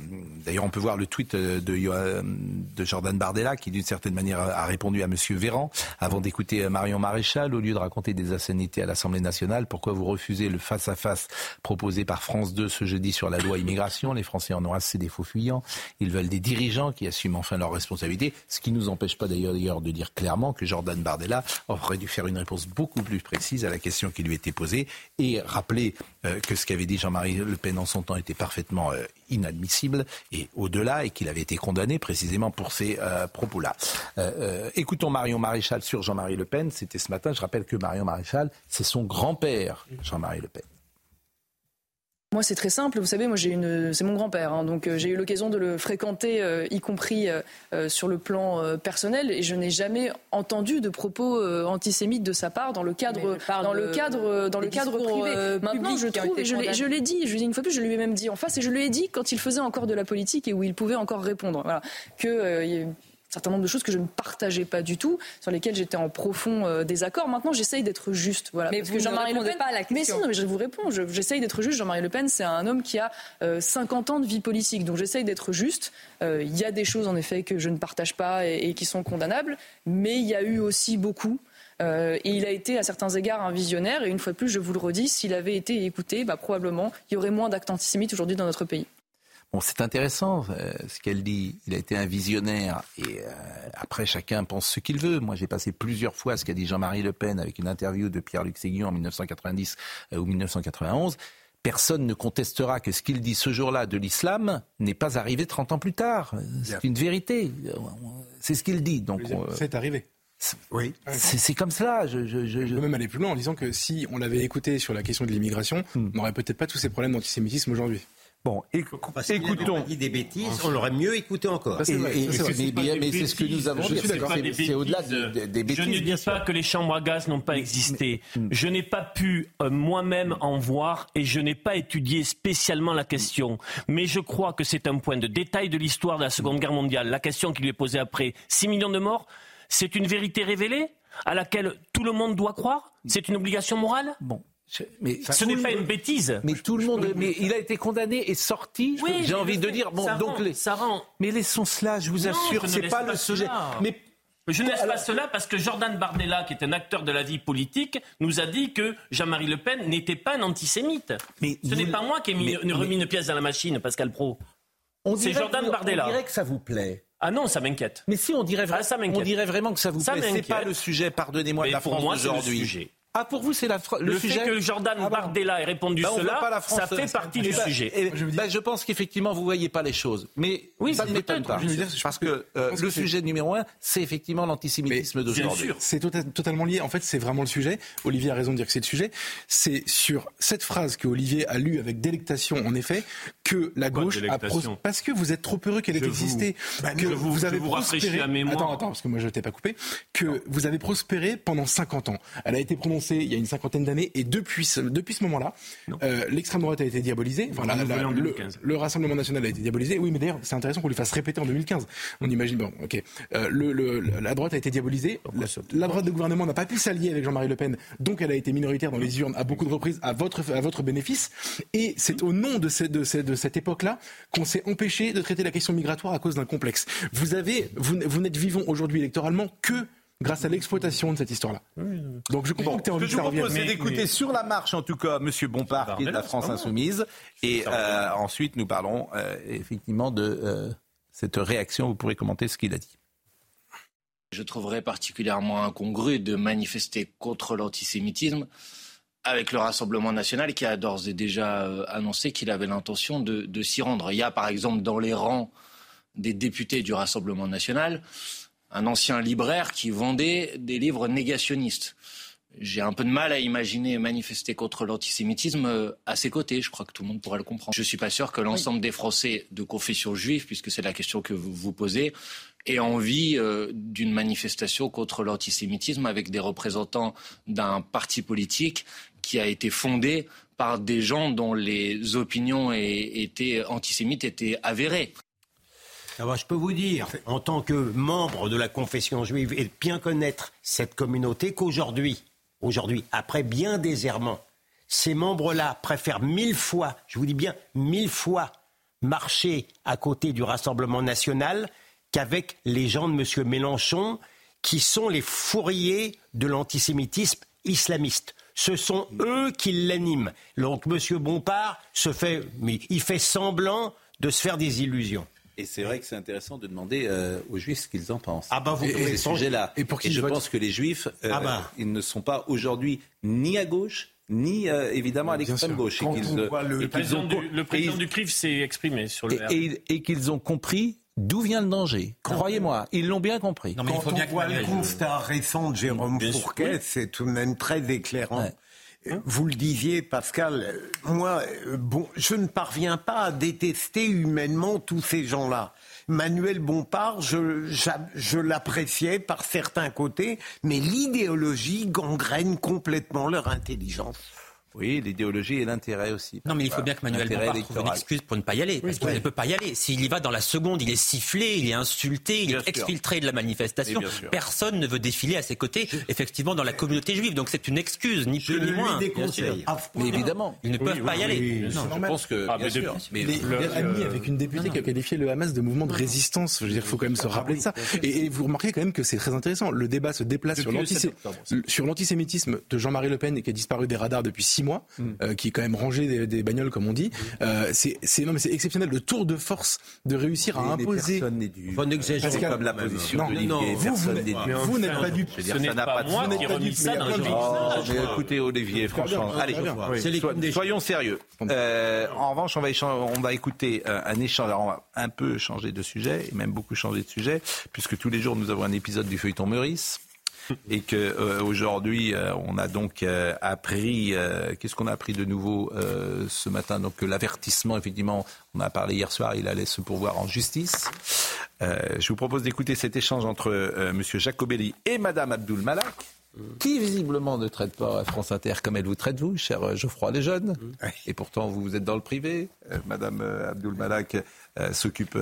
Speaker 1: d'ailleurs, on peut voir le tweet de, de Jordan Bardella, qui d'une certaine manière a répondu à M. Véran. Avant d'écouter Marion Maréchal, au lieu de raconter des insanités à l'Assemblée nationale, pourquoi vous refusez le face-à-face proposé par France 2 ce jeudi sur la loi immigration? Les Français en ont assez des faux fuyants. Ils veulent des dirigeants qui assument enfin leurs responsabilités. Ce qui ne nous empêche pas d'ailleurs de dire clairement que Jordan Bardella aurait dû faire une réponse beaucoup plus précise à la question qui lui était posée et rappeler euh, que ce qu'avait dit Jean-Marie Le Pen en son temps était parfaitement euh, inadmissible et au-delà et qu'il avait été condamné précisément pour ces euh, propos-là. écoutons Marion Maréchal sur Jean-Marie Le Pen. C'était ce matin. Je rappelle que Marion Maréchal, c'est son grand-père, Jean-Marie Le Pen.
Speaker 12: Moi, c'est très simple. Vous savez, moi, j'ai une, c'est mon grand-père, hein, donc euh, j'ai eu l'occasion de le fréquenter, euh, y compris euh, sur le plan personnel, et je n'ai jamais entendu de propos antisémites de sa part dans le cadre, dans le cadre, dans le cadre privé. Maintenant, je trouve, et je l'ai dit, je l'ai une fois plus, je lui ai même dit en face, et je lui ai dit quand il faisait encore de la politique et où il pouvait encore répondre, voilà, que certain nombre de choses que je ne partageais pas du tout, sur lesquelles j'étais en profond euh, désaccord. Maintenant, j'essaye d'être juste. Voilà,
Speaker 13: mais parce vous que Jean-Marie Le Pen, pas à la question.
Speaker 12: Mais si, non, mais je vous réponds. J'essaye d'être juste. Jean-Marie Le Pen, c'est un homme qui a 50 euh, ans de vie politique, donc j'essaye d'être juste. Euh, il y a des choses, en effet, que je ne partage pas et, qui sont condamnables, mais il y a eu aussi beaucoup. et il a été à certains égards un visionnaire. Et une fois de plus, je vous le redis, s'il avait été écouté, bah, probablement il y aurait moins d'actes antisémites aujourd'hui dans notre pays.
Speaker 1: Bon, c'est intéressant euh, ce qu'elle dit. Il a été un visionnaire et euh, après chacun pense ce qu'il veut. Moi, j'ai passé plusieurs fois ce qu'a dit Jean-Marie Le Pen avec une interview de Pierre-Luc Séguion en 1990 euh, ou 1991. Personne ne contestera que ce qu'il dit ce jour-là de l'islam n'est pas arrivé 30 ans plus tard. C'est une vérité. C'est ce qu'il dit. Donc,
Speaker 8: c'est arrivé.
Speaker 1: Oui, c'est comme cela. Je,
Speaker 8: je, je, je, peux même aller plus loin en disant que si on l'avait écouté sur la question de l'immigration, hmm. on n'aurait peut-être pas tous ces problèmes d'antisémitisme aujourd'hui.
Speaker 1: Bon, écoutons.
Speaker 4: dit des bêtises, on l'aurait mieux écouté encore.
Speaker 1: mais, c'est ce que nous avons dit. C'est au-delà des, bêtises.
Speaker 14: Je ne dis pas que les chambres à gaz n'ont pas existé. Je n'ai pas pu euh, moi-même en voir et je n'ai pas étudié spécialement la question. Mais je crois que c'est un point de détail de l'histoire de la Seconde Guerre mondiale. La question qui lui est posée après 6 millions de morts, c'est une vérité révélée à laquelle tout le monde doit croire? C'est une obligation morale?
Speaker 1: Bon,
Speaker 14: mais ce n'est pas une bêtise.
Speaker 1: Mais tout le monde, mais il a été condamné et sorti. Oui, J'ai envie de dire bon, donc les,
Speaker 14: ça rend.
Speaker 1: Mais laissons cela, je vous assure, c'est pas, pas le sujet. Mais
Speaker 14: je laisse pas cela parce que Jordan Bardella, qui est un acteur de la vie politique, nous a dit que Jean-Marie Le Pen n'était pas un antisémite. Mais ce n'est pas moi qui ai mis, remis une pièce dans la machine, Pascal Pro. C'est Jordan Bardella.
Speaker 1: On dirait que ça vous plaît.
Speaker 14: Ah non, ça m'inquiète.
Speaker 1: Mais si on dirait, ah, ça on dirait vraiment que ça vous plaît, c'est pas le sujet, pardonnez-moi, de la France aujourd'hui. Ah, pour vous, c'est la,
Speaker 14: le,
Speaker 1: le
Speaker 14: fait que Jordan ah Bardella ait répondu bah, cela, ça fait partie du sujet.
Speaker 1: bah, je pense qu'effectivement, vous voyez pas les choses. Mais oui, ça ne m'étonne pas. parce que euh, le sujet numéro un, c'est effectivement l'antisémitisme d'aujourd'hui.
Speaker 8: C'est tota-, totalement lié. En fait, c'est vraiment le sujet. Olivier a raison de dire que c'est le sujet. C'est sur cette phrase que Olivier a lue avec délectation, en effet, que la gauche a parce que vous êtes trop heureux qu'elle ait existé, bah, que vous, avez prospéré. Attends, attends, parce que moi je t'ai pas coupé. Que vous avez prospéré pendant 50 ans. Elle a été prononcée il y a une cinquantaine d'années et depuis ce, depuis ce moment-là, euh, l'extrême droite a été diabolisée. Enfin, le, Rassemblement national a été diabolisé. Oui, mais d'ailleurs, c'est intéressant qu'on lui fasse répéter en 2015. On imagine. Bon, ok. Euh, le, la droite a été diabolisée. La, droite de gouvernement n'a pas pu s'allier avec Jean-Marie Le Pen, donc elle a été minoritaire dans les urnes à beaucoup de reprises à votre à votre bénéfice. Et c'est au nom de cette, de cette époque-là qu'on s'est empêché de traiter la question migratoire à cause d'un complexe. Vous avez vous, vous n'êtes vivant aujourd'hui électoralement que grâce à l'exploitation de cette histoire-là. Donc je comprends que tu as envie
Speaker 1: que je vous propose, c'est d'écouter sur la marche, en tout cas, M. Bompard, qui est de la France Insoumise. Et euh, ensuite, nous parlons euh, effectivement de euh, cette réaction. Vous pourrez commenter ce qu'il a dit.
Speaker 13: Je trouverais particulièrement incongru de manifester contre l'antisémitisme avec le Rassemblement national qui a d'ores et déjà annoncé qu'il avait l'intention de, de s'y rendre. Il y a par exemple dans les rangs des députés du Rassemblement national un ancien libraire qui vendait des livres négationnistes. J'ai un peu de mal à imaginer manifester contre l'antisémitisme euh, à ses côtés. Je crois que tout le monde pourrait le comprendre. Je ne suis pas sûr que l'ensemble des Français de confession juive, puisque c'est la question que vous vous posez, aient envie euh, d'une manifestation contre l'antisémitisme avec des représentants d'un parti politique qui a été fondé par des gens dont les opinions étaient antisémites étaient avérées.
Speaker 4: Alors, je peux vous dire, en tant que membre de la confession juive, et bien connaître cette communauté, qu'aujourd'hui, aujourd'hui, après bien des errements, ces membres-là préfèrent mille fois, je vous dis bien mille fois, marcher à côté du Rassemblement national qu'avec les gens de M. Mélenchon, qui sont les fourriers de l'antisémitisme islamiste. Ce sont eux qui l'animent. Donc M. Bompard se fait, il fait semblant de se faire des illusions.
Speaker 1: Et c'est vrai que c'est intéressant de demander euh, aux Juifs ce qu'ils en pensent.
Speaker 4: Ah bah vous
Speaker 1: et, ce sujet-là. Et, pour qui je pense que les Juifs, euh, ah bah. ils ne sont pas aujourd'hui ni à gauche ni euh, évidemment à l'extrême gauche.
Speaker 14: le, président, du, le président du CRIF s'est exprimé sur le
Speaker 1: et, et qu'ils ont compris d'où vient le danger? Croyez-moi, ils l'ont bien compris.
Speaker 4: Non, mais Quand il faut bien on voit le constat récent de Jérôme Fourquet, c'est tout de même très éclairant. Hein vous le disiez, Pascal, moi, euh, bon, je ne parviens pas à détester humainement tous ces gens-là. Manuel Bompard, je, je l'appréciais par certains côtés, mais l'idéologie gangrène complètement leur intelligence.
Speaker 1: Oui, l'idéologie et l'intérêt aussi.
Speaker 2: Non, mais il faut bien que Manuel Bompard trouve une excuse pour ne pas y aller. Parce qu'il ne peut pas y aller. S'il y va dans la seconde, il est sifflé, il est insulté, il est exfiltré de la manifestation. Personne ne veut défiler à ses côtés, effectivement, dans la communauté juive. Donc c'est une excuse, ni plus ni moins.
Speaker 1: Mais évidemment.
Speaker 2: Ils ne peuvent pas y aller.
Speaker 1: Non, je pense que, ah, bien sûr.
Speaker 8: Mais ami avec une députée qui a qualifié le Hamas de mouvement de résistance. Je veux dire, il faut quand même se rappeler de ça. Et, vous remarquez quand même que c'est très intéressant. Le débat se déplace sur l'antisémitisme de Jean-Marie Le Pen qui a disparu des radars depuis six mois, mm. euh, qui est quand même rangé des, bagnoles, comme on dit. Euh, c'est non, exceptionnel le tour de force de réussir à imposer.
Speaker 4: Personne n'est du. Vous n'exagérez pas
Speaker 1: la position de non,
Speaker 8: vous, n'êtes pas du.
Speaker 14: Ce n'est pas moi qui remis ça dans
Speaker 1: le Écoutez, Olivier, franchement, allez, soyons sérieux. Euh, en revanche, on va, on va écouter un échange. Alors, on va un peu changer de sujet, et même beaucoup changer de sujet, puisque tous les jours, nous avons un épisode du feuilleton Meurice et que euh, aujourd'hui euh, on a donc euh, appris qu'est-ce qu'on a appris de nouveau ce matin? Donc l'avertissement effectivement on a parlé hier soir il allait se pourvoir en justice je vous propose d'écouter cet échange entre monsieur Jacobelli et madame Abdul Malak qui visiblement ne traite pas France Inter comme elle vous traite vous, cher Geoffroy Lejeune. Et pourtant, vous êtes dans le privé. Madame Abdul Malak s'occupe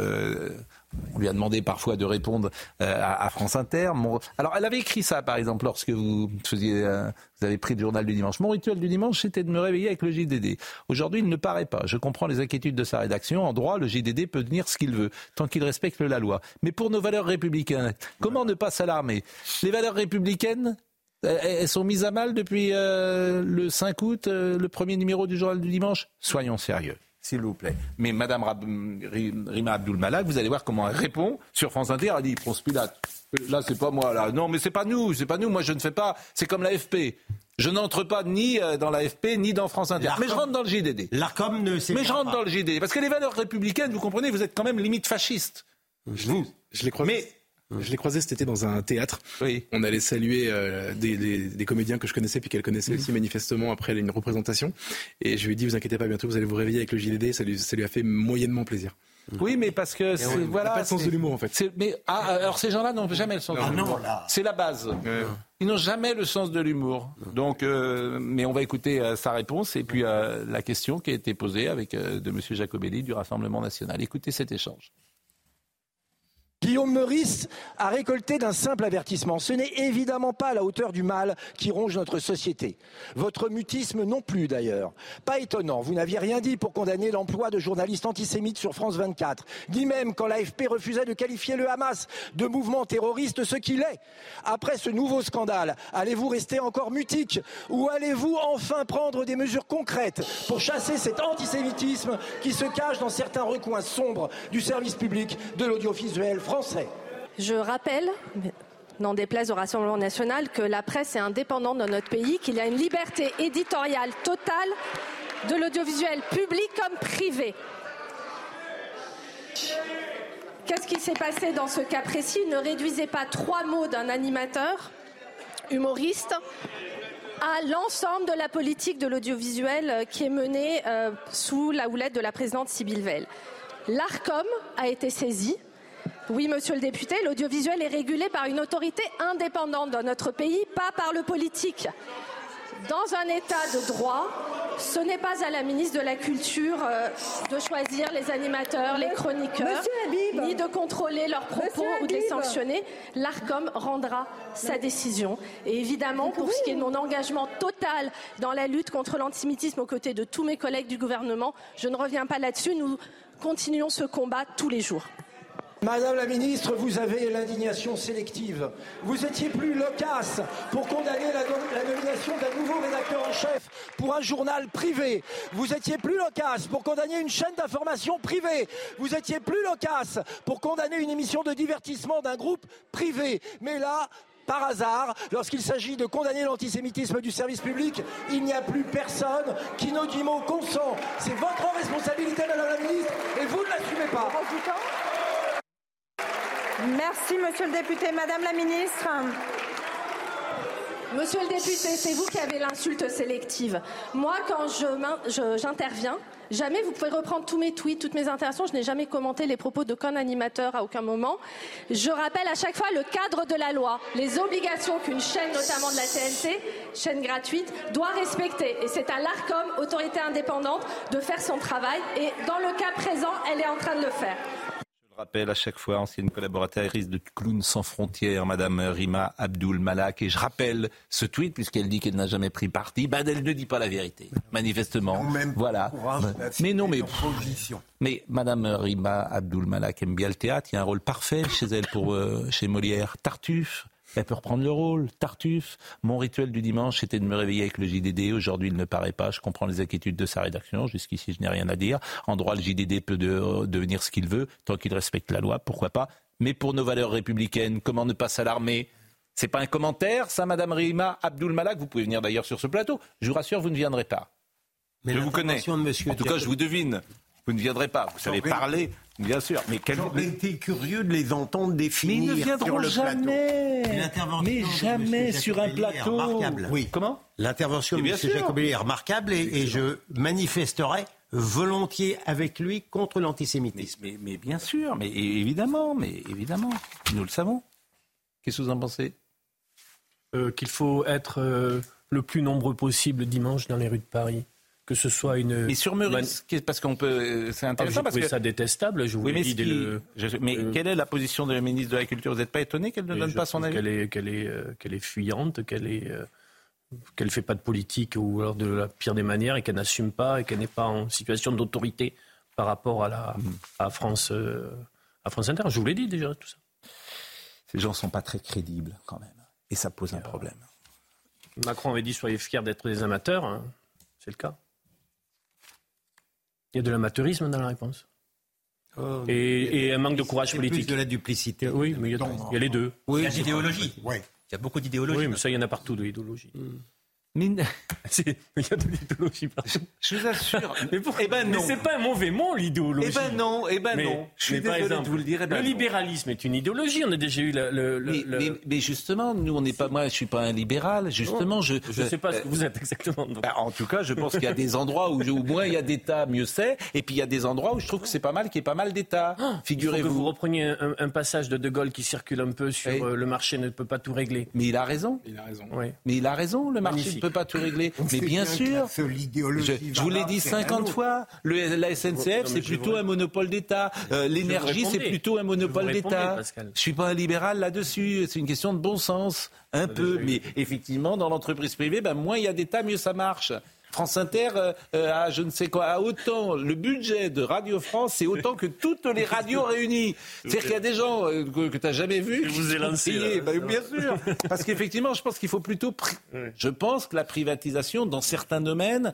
Speaker 1: on lui a demandé parfois de répondre euh, à, France Inter. Alors, elle avait écrit ça, par exemple, lorsque vous faisiez, euh, vous avez pris le journal du dimanche. Mon rituel du dimanche, c'était de me réveiller avec le JDD. Aujourd'hui, il ne paraît pas. Je comprends les inquiétudes de sa rédaction. En droit, le JDD peut tenir ce qu'il veut, tant qu'il respecte la loi. Mais pour nos valeurs républicaines, comment ne pas s'alarmer? Les valeurs républicaines, elles sont mises à mal depuis euh, le 5 août, le premier numéro du journal du dimanche? Soyons sérieux s'il vous plaît. Mais Madame Rima Abdul Malak, vous allez voir comment elle répond sur France Inter. Elle dit Ponce Pilate. Là, c'est pas moi. Là, non, mais c'est pas nous. C'est pas nous. Moi, je ne fais pas. C'est comme l'AFP. Je n'entre pas ni euh, dans l'AFP ni dans France Inter. Mais je rentre dans le JDD.
Speaker 4: L'ARCOM ne
Speaker 1: Mais je rentre dans le JDD parce que les valeurs républicaines, vous comprenez, vous êtes quand même limite fasciste.
Speaker 8: Je, vous, je les crois.
Speaker 1: Mais
Speaker 8: Je l'ai croisé cet été dans un théâtre.
Speaker 1: Oui.
Speaker 8: On allait saluer euh, des, des, des, comédiens que je connaissais puis qu'elle connaissait aussi manifestement après une représentation. Et je lui ai dit, vous inquiétez pas, bientôt vous allez vous réveiller avec le JDD. Ça lui, ça lui a fait moyennement plaisir.
Speaker 1: Oui, mais parce que c'est voilà.
Speaker 8: Pas de sens de l'humour en fait.
Speaker 1: Mais ah, alors ces gens-là n'ont jamais le sens
Speaker 8: Non,
Speaker 1: de l'humour.
Speaker 8: non, là.
Speaker 1: C'est la base. Ils n'ont jamais le sens de l'humour. Donc, euh, mais on va écouter euh, sa réponse et puis euh, la question qui a été posée avec euh, de Monsieur Jacobelli du Rassemblement national. Écoutez cet échange.
Speaker 15: Guillaume Meurice a récolté d'un simple avertissement. Ce n'est évidemment pas à la hauteur du mal qui ronge notre société. Votre mutisme non plus d'ailleurs. Pas étonnant, vous n'aviez rien dit pour condamner l'emploi de journalistes antisémites sur France 24, ni même quand l'AFP refusait de qualifier le Hamas de mouvement terroriste, ce qu'il est. Après ce nouveau scandale, allez-vous rester encore mutique ou allez-vous enfin prendre des mesures concrètes pour chasser cet antisémitisme qui se cache dans certains recoins sombres du service public de l'audiovisuel
Speaker 16: Je rappelle, n'en déplaise au Rassemblement national, que la presse est indépendante dans notre pays, qu'il y a une liberté éditoriale totale de l'audiovisuel public comme privé. Qu'est-ce qui s'est passé dans ce cas précis? Ne réduisez pas trois mots d'un animateur humoriste à l'ensemble de la politique de l'audiovisuel euh, qui est menée euh, sous la houlette de la présidente Sybille Veil. L'ARCOM a été saisi. Oui, monsieur le député, l'audiovisuel est régulé par une autorité indépendante dans notre pays, pas par le politique. Dans un état de droit, ce n'est pas à la ministre de la Culture euh, de choisir les animateurs, les chroniqueurs, ni de contrôler leurs propos ou de les sanctionner. L'ARCOM rendra sa décision. Et évidemment, pour ce qui est de mon engagement total dans la lutte contre l'antisémitisme aux côtés de tous mes collègues du gouvernement, je ne reviens pas là-dessus. Nous continuons ce combat tous les jours.
Speaker 15: Madame la ministre, vous avez l'indignation sélective. Vous étiez plus loquace pour condamner la, nom- la nomination d'un nouveau rédacteur en chef pour un journal privé. Vous étiez plus loquace pour condamner une chaîne d'information privée. Vous étiez plus loquace pour condamner une émission de divertissement d'un groupe privé. Mais là, par hasard, lorsqu'il s'agit de condamner l'antisémitisme du service public, il n'y a plus personne qui mot consent. C'est votre responsabilité, Madame la ministre, et vous ne l'assumez pas.
Speaker 17: Merci, monsieur le député. Madame la ministre.
Speaker 16: Monsieur le député, c'est vous qui avez l'insulte sélective. Moi, quand j'interviens, jamais vous pouvez reprendre tous mes tweets, toutes mes interventions. Je n'ai jamais commenté les propos d'aucun animateur à aucun moment. Je rappelle à chaque fois le cadre de la loi, les obligations qu'une chaîne, notamment de la TNT, chaîne gratuite, doit respecter. Et c'est à l'ARCOM, autorité indépendante, de faire son travail. Et dans le cas présent, elle est en train de le faire.
Speaker 1: Je rappelle à chaque fois, ancienne collaboratrice de Clowns sans frontières, Madame Rima Abdul Malak. Et je rappelle ce tweet, puisqu'elle dit qu'elle n'a jamais pris parti. Ben, elle ne dit pas la vérité, manifestement. voilà. Mais non, mais. Mais Madame Rima Abdul Malak aime bien le théâtre. Il y a un rôle parfait chez elle pour, euh, chez Molière. Tartuffe. Elle peut reprendre le rôle. Tartuffe. Mon rituel du dimanche, c'était de me réveiller avec le JDD. Aujourd'hui, il ne paraît pas. Je comprends les inquiétudes de sa rédaction. Jusqu'ici, je n'ai rien à dire. En droit, le JDD peut de- devenir ce qu'il veut, tant qu'il respecte la loi. Pourquoi pas Mais pour nos valeurs républicaines, comment ne pas s'alarmer? C'est pas un commentaire, ça, Madame Rima Abdul Malak. Vous pouvez venir d'ailleurs sur ce plateau. Je vous rassure, vous ne viendrez pas.
Speaker 4: Mais
Speaker 1: je vous connais.
Speaker 4: de monsieur
Speaker 1: en tout cas, je vous devine. Vous ne viendrez pas. Vous savez parler, bien sûr. Mais quel...
Speaker 4: J'aurais été curieux de les entendre
Speaker 1: Mais
Speaker 4: définir
Speaker 1: ils ne viendront jamais.
Speaker 4: plateau.
Speaker 1: Mais jamais sur un plateau.
Speaker 4: remarquable. Oui.
Speaker 1: Comment?
Speaker 4: L'intervention de
Speaker 1: Mais bien
Speaker 4: M.
Speaker 1: sûr.
Speaker 4: Jacobelli est remarquable et, et je manifesterai volontiers avec lui contre l'antisémitisme.
Speaker 1: Mais, mais bien sûr, mais évidemment, mais évidemment, nous le savons. Qu'est-ce que vous en pensez?
Speaker 3: Euh, qu'il faut être euh, le plus nombreux possible dimanche dans les rues de Paris. Que ce soit une.
Speaker 1: Mais sur Meurice, parce qu'on peut, euh, c'est
Speaker 3: Ah,
Speaker 1: intéressant
Speaker 3: j'ai
Speaker 1: parce que
Speaker 3: ça détestable, je vous
Speaker 1: Oui,
Speaker 3: l'ai
Speaker 1: mais, qui-
Speaker 3: le-
Speaker 1: je- mais
Speaker 3: euh,
Speaker 1: quelle est la position de la ministre de la Culture? Vous n'êtes pas étonné qu'elle ne
Speaker 3: Et
Speaker 1: donne pas son avis?
Speaker 3: Qu'elle est, qu'elle est, euh, qu'elle est fuyante, qu'elle est, euh, qu'elle fait pas de politique ou alors de la pire des manières et qu'elle n'assume pas et qu'elle n'est pas en situation d'autorité par rapport à la
Speaker 1: Mm.
Speaker 3: à France, à France Inter. Je vous l'ai dit déjà tout ça.
Speaker 1: Ces gens ne sont pas très crédibles quand même, et ça pose un problème.
Speaker 3: Macron avait dit soyez fiers d'être des amateurs, hein. c'est le cas. Il y a de l'amateurisme dans la réponse.
Speaker 4: Oh,
Speaker 3: et, et un manque de courage politique.
Speaker 4: plus de la duplicité.
Speaker 3: Oui, mais il y a, il y a les deux.
Speaker 4: Oui,
Speaker 2: Il y a d'idéologie.
Speaker 4: Ouais.
Speaker 2: Il y a beaucoup d'idéologie.
Speaker 3: Oui, mais ça, il y en a partout de l'idéologie.
Speaker 14: Mais il y a de l'idéologie partout.
Speaker 1: Je vous assure.
Speaker 14: mais pour...
Speaker 1: eh ben non.
Speaker 14: Mais c'est pas un mauvais mot, l'idéologie.
Speaker 1: Eh ben non, eh ben
Speaker 14: mais,
Speaker 1: non. Je suis désolé
Speaker 14: exemple,
Speaker 1: de vous le dire. eh ben
Speaker 14: le
Speaker 1: non.
Speaker 14: libéralisme est une idéologie. On a déjà eu le.
Speaker 1: Mais,
Speaker 14: le-
Speaker 1: mais- mais justement, nous, on n'est pas. Moi, je suis pas un libéral. Justement, je.
Speaker 14: Je ne sais pas ce que vous êtes exactement.
Speaker 1: Bah, en tout cas, je pense qu'il y a des endroits où, où moins il y a d'États, mieux c'est. Et puis il y a des endroits où je trouve que c'est pas mal qu'il y ait pas mal d'États.
Speaker 14: Il faut que vous
Speaker 1: Figurez-vous.
Speaker 14: repreniez un, un passage de De Gaulle qui circule un peu sur
Speaker 1: Oui.
Speaker 14: euh, le marché ne peut pas tout régler.
Speaker 1: Mais il a raison.
Speaker 8: Il a raison.
Speaker 14: Oui.
Speaker 1: Mais il a raison, le marché
Speaker 14: Magnifique.
Speaker 1: ne peut pas tout régler.
Speaker 9: On
Speaker 1: Mais bien sûr. Je, je vous l'ai dit
Speaker 9: c'est la
Speaker 1: 50
Speaker 9: nôtre.
Speaker 1: fois. Le, la SNCF, c'est plutôt un monopole d'État. Euh, L'énergie, c'est plutôt un monopole d'État. Je suis pas un libéral là-dessus. C'est une question de bon sens, un peu. Mais effectivement, dans l'entreprise privée, ben, moins il y a d'État, mieux ça marche. France Inter euh, euh, a je ne sais quoi, a autant le budget de Radio France, c'est autant que toutes les radios réunies. C'est-à-dire qu'il y a des gens euh, que, tu n'as jamais vus.
Speaker 14: Je vous ai lancé, là.
Speaker 1: Ben, bien sûr. Parce qu'effectivement, je pense qu'il faut plutôt. Je pense que la privatisation, dans certains domaines,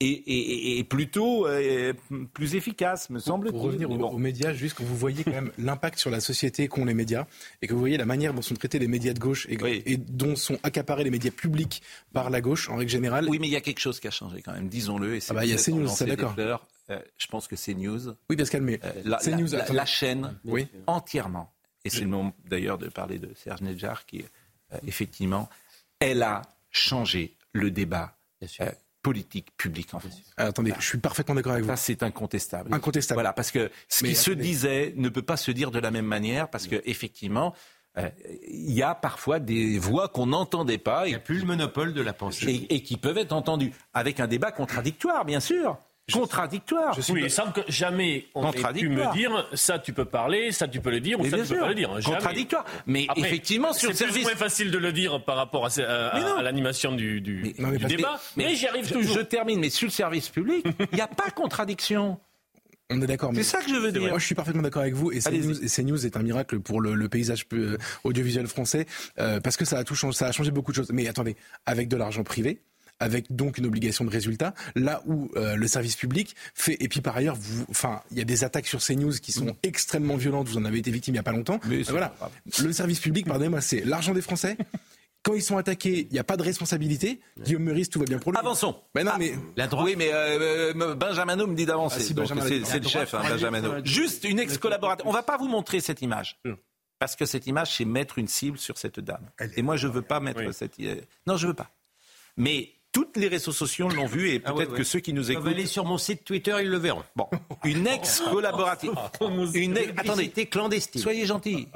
Speaker 1: est plutôt euh, plus efficace, me semble-t-il.
Speaker 8: Pour revenir aux,
Speaker 1: bon.
Speaker 8: aux médias, juste quand vous voyez quand même l'impact sur la société qu'ont les médias et que vous voyez la manière dont sont traités les médias de gauche et,
Speaker 1: Oui.
Speaker 8: et dont sont accaparés les médias publics par la gauche en règle générale.
Speaker 1: Oui, mais il y a quelque chose qui a changé quand même, disons-le. et
Speaker 8: Ah bah, il y a CNews, ça, d'accord.
Speaker 1: Euh, je pense que CNews,
Speaker 8: Oui, Pascal, mais
Speaker 1: euh, la, chaîne,
Speaker 8: Oui.
Speaker 1: entièrement, et c'est le moment d'ailleurs de parler de Serge Nedjar, qui, euh, effectivement, elle a changé le débat euh, politique public en France.
Speaker 8: Ah, attendez, je suis parfaitement d'accord avec vous.
Speaker 1: Ça, c'est incontestable.
Speaker 8: Incontestable.
Speaker 1: Voilà, parce que ce
Speaker 8: Mais
Speaker 1: qui se disait ne peut pas se dire de la même manière, parce que effectivement, euh, il y a parfois des voix qu'on n'entendait pas et,
Speaker 18: plus le monopole de la pensée.
Speaker 1: et- et qui peuvent être entendues, avec un débat contradictoire, bien sûr. Contradictoire.
Speaker 8: Je suis
Speaker 14: Oui,
Speaker 8: pas-
Speaker 14: il semble que jamais on ait pu me dire ça tu peux parler, ça tu peux le dire ou
Speaker 1: Mais
Speaker 14: ça tu peux pas le dire. Jamais.
Speaker 1: Contradictoire. Mais
Speaker 14: Après,
Speaker 1: effectivement, sur le
Speaker 14: c'est plus
Speaker 1: service.
Speaker 14: moins facile de le dire par rapport à, l'animation du, du-
Speaker 8: non, mais
Speaker 14: du
Speaker 8: parce que-
Speaker 14: débat, mais, j'y arrive
Speaker 1: je,
Speaker 14: toujours.
Speaker 1: je termine, mais sur le service public, il n'y a pas contradiction.
Speaker 8: On est d'accord.
Speaker 1: C'est ça que je veux dire.
Speaker 8: Moi, je suis parfaitement d'accord avec vous. Et. CNews, et CNews est un miracle pour le, le paysage euh, audiovisuel français euh, parce que ça a tout changé, ça a changé beaucoup de choses. Mais attendez, avec de l'argent privé. Avec donc une obligation de résultat, là où euh, le service public fait. Et puis par ailleurs, vous, enfin, il y a des attaques sur CNews qui sont extrêmement violentes. Vous en avez été victime il y a pas longtemps.
Speaker 1: Mais
Speaker 8: Euh, voilà, le service public, pardonnez-moi, c'est l'argent des Français. Quand ils sont attaqués, il n'y a pas de responsabilité. Guillaume Meurice, tout va bien pour lui.
Speaker 1: Avançons.
Speaker 8: Mais non, mais
Speaker 18: La droite.
Speaker 1: Oui, mais euh, euh, Benjamin me dit d'avancer.
Speaker 8: Ah, si,
Speaker 1: c'est le chef, hein, Benjamin Juste une ex-collaboratrice. On va pas vous montrer cette image. Parce que cette image, c'est mettre une cible sur cette dame. Et moi, je veux pas mettre
Speaker 14: Oui.
Speaker 1: cette. Non, je veux pas. Mais toutes les réseaux sociaux l'ont vu et
Speaker 18: Ah
Speaker 1: peut-être
Speaker 18: ouais, ouais.
Speaker 1: que ceux qui nous
Speaker 18: Ils
Speaker 1: écoutent.
Speaker 18: aller sur mon site Twitter, ils le verront.
Speaker 1: Bon, une ex-collaboratrice. une ex- Attendez,
Speaker 18: clandestine.
Speaker 1: Soyez gentils.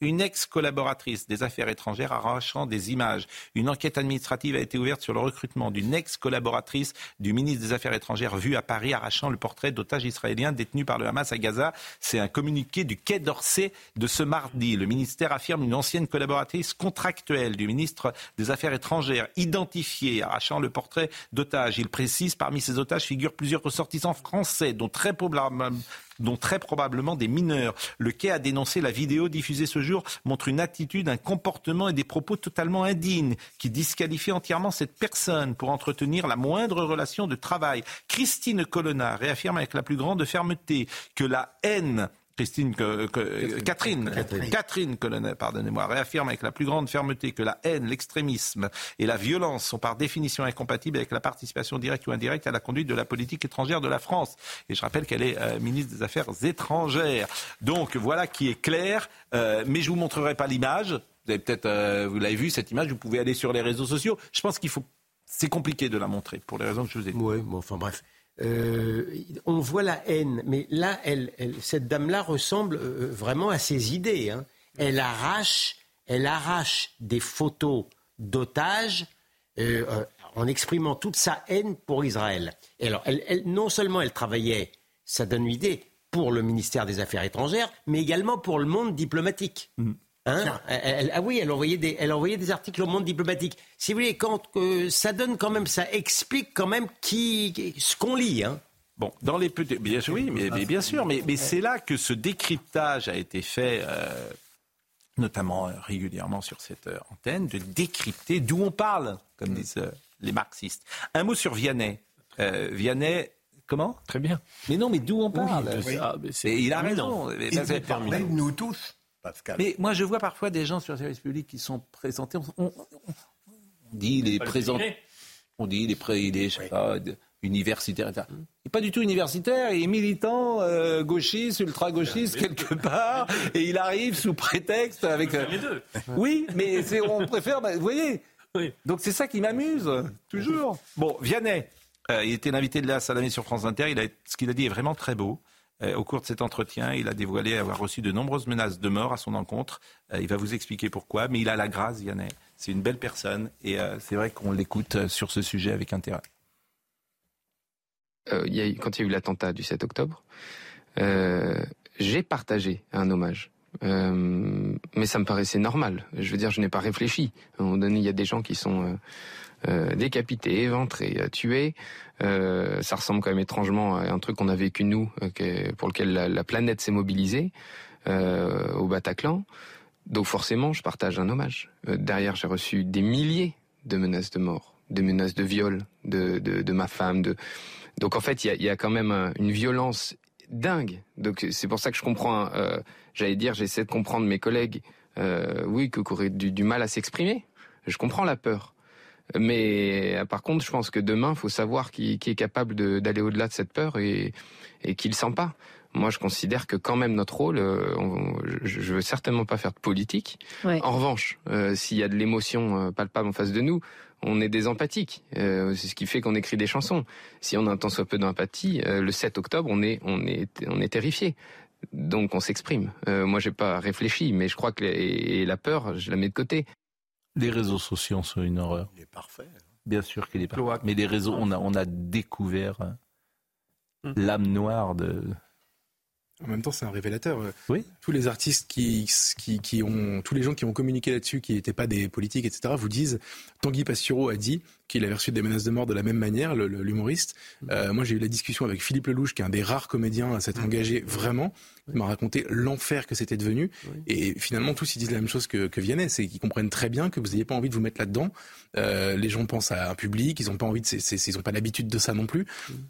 Speaker 1: Une ex-collaboratrice des affaires étrangères arrachant des images. Une enquête administrative a été ouverte sur le recrutement d'une ex-collaboratrice du ministre des Affaires étrangères vue à Paris arrachant le portrait d'otages israéliens détenus par le Hamas à Gaza. C'est un communiqué du Quai d'Orsay de ce mardi. Le ministère affirme une ancienne collaboratrice contractuelle du ministre des Affaires étrangères identifiée arrachant le portrait d'otages. Il précise parmi ces otages figurent plusieurs ressortissants français dont très probablement dont très probablement des mineurs. Le quai a dénoncé la vidéo diffusée ce jour montre une attitude, un comportement et des propos totalement indignes qui disqualifient entièrement cette personne pour entretenir la moindre relation de travail. Christine Colonna réaffirme avec la plus grande fermeté que la haine Christine, que- que- Catherine, Catherine, pardonnez-moi, réaffirme avec la plus grande fermeté que la haine, l'extrémisme et la violence sont par définition incompatibles avec la participation directe ou indirecte à la conduite de la politique étrangère de la France. Et je rappelle qu'elle est euh, ministre des Affaires étrangères. Donc voilà qui est clair, euh, mais je vous montrerai pas l'image. Vous avez peut-être, euh, vous l'avez vu cette image. Vous pouvez aller sur les réseaux sociaux. Je pense qu'il faut, c'est compliqué de la montrer pour les raisons que je vous ai dites.
Speaker 4: Oui, bon, enfin bref. Euh, on voit la haine, mais là, cette dame-là ressemble euh, vraiment à ses idées. hein. Elle arrache, elle arrache des photos d'otages euh, euh, en exprimant toute sa haine pour Israël. Et alors, non seulement elle travaillait, ça donne une idée, pour le ministère des Affaires étrangères, mais également pour le monde diplomatique. Hein Elle- elle- ah oui, elle envoyait, des, elle envoyait des articles au monde diplomatique. Si vous voulez, quand, euh, ça donne quand même, ça explique quand même qui, ce qu'on lit. Hein.
Speaker 1: Bon, dans les petits, bien sûr, oui, mais, mais bien sûr, mais, mais c'est là que ce décryptage a été fait, euh, notamment euh, régulièrement sur cette antenne, de décrypter d'où on parle, comme disent les marxistes. Un mot sur Vianney. Euh, Vianney, comment?
Speaker 14: Très bien.
Speaker 1: Mais non, mais d'où on parle?
Speaker 14: mais
Speaker 1: Et il a raison.
Speaker 9: Nous tous, Pascal.
Speaker 1: mais moi, je vois parfois des gens sur le service public qui sont présentés. On, on- on dit les. On dit il est prêt, il est, je sais pas, universitaire, etc. Il n'est pas du tout universitaire, il est militant, euh, gauchiste, ultra-gauchiste quelque part, et il arrive sous prétexte avec...
Speaker 14: Les deux.
Speaker 1: Oui, mais c'est, on préfère, bah, vous voyez Donc c'est ça qui m'amuse, toujours. Bon, Vianney, euh, il était l'invité de la Salamé sur France Inter, il a, ce qu'il a dit est vraiment très beau. Euh, au cours de cet entretien, il a dévoilé avoir reçu de nombreuses menaces de mort à son encontre. Euh, il va vous expliquer pourquoi, mais il a la grâce, Vianney. C'est une belle personne et euh, c'est vrai qu'on l'écoute sur ce sujet avec intérêt.
Speaker 19: Quand il y a eu l'attentat du 7 octobre, j'ai partagé un hommage. Mais ça me paraissait normal. Je veux dire, je n'ai pas réfléchi. À un moment donné, il y a des gens qui sont euh, décapités, éventrés, euh, tués. Euh, ça ressemble quand même étrangement à un truc qu'on a vécu nous, euh, pour lequel la, la planète s'est mobilisée au Bataclan. Donc forcément, je partage un hommage. Derrière, j'ai reçu des milliers de menaces de mort, des menaces de viol de, de, de ma femme. De... Donc en fait, il y a, quand même un- une violence dingue. Donc c'est pour ça que je comprends. J'allais dire, j'essaie de comprendre mes collègues. Oui, que auraient du mal à s'exprimer. Je comprends la peur. Mais euh, par contre, je pense que demain, il faut savoir qui, qui est capable d'aller au-delà de cette peur et, et qui le sent pas. Moi, je considère que quand même notre rôle, euh, on- je, je veux certainement pas faire de politique.
Speaker 20: Ouais.
Speaker 19: En revanche, euh, s'il y a de l'émotion palpable en face de nous, on est des empathiques. Euh, c'est ce qui fait qu'on écrit des chansons. Si on a un tant soit peu d'empathie, euh, le 7 octobre, on est, on est, on est terrifié. Donc on s'exprime. Moi, j'ai pas réfléchi, mais je crois que les- et la peur, je la mets de côté.
Speaker 1: Les réseaux sociaux sont une horreur.
Speaker 18: Il est parfait.
Speaker 1: Bien sûr qu'il est parfait. Mais les réseaux, on a, on a découvert euh, l'âme noire de.
Speaker 8: En même temps, c'est un révélateur. Euh,
Speaker 1: Oui.
Speaker 8: Tous les artistes qui, qui, qui ont, tous les gens qui ont communiqué là-dessus, qui n'étaient pas des politiques, etc., vous disent, Tanguy Pastureau a dit qu'il avait reçu des menaces de mort de la même manière, l'humoriste. Euh, moi, j'ai eu la discussion avec Philippe Lelouch, qui est un des rares comédiens à s'être engagé vraiment. Il m'a raconté l'enfer que c'était devenu. Et finalement, tous ils disent la même chose que, que Vianney, c'est qu'ils comprennent très bien que vous n'ayez pas envie de vous mettre là-dedans. Euh, les gens pensent à un public, ils n'ont pas envie de, c'est- ils n'ont pas l'habitude de ça non plus.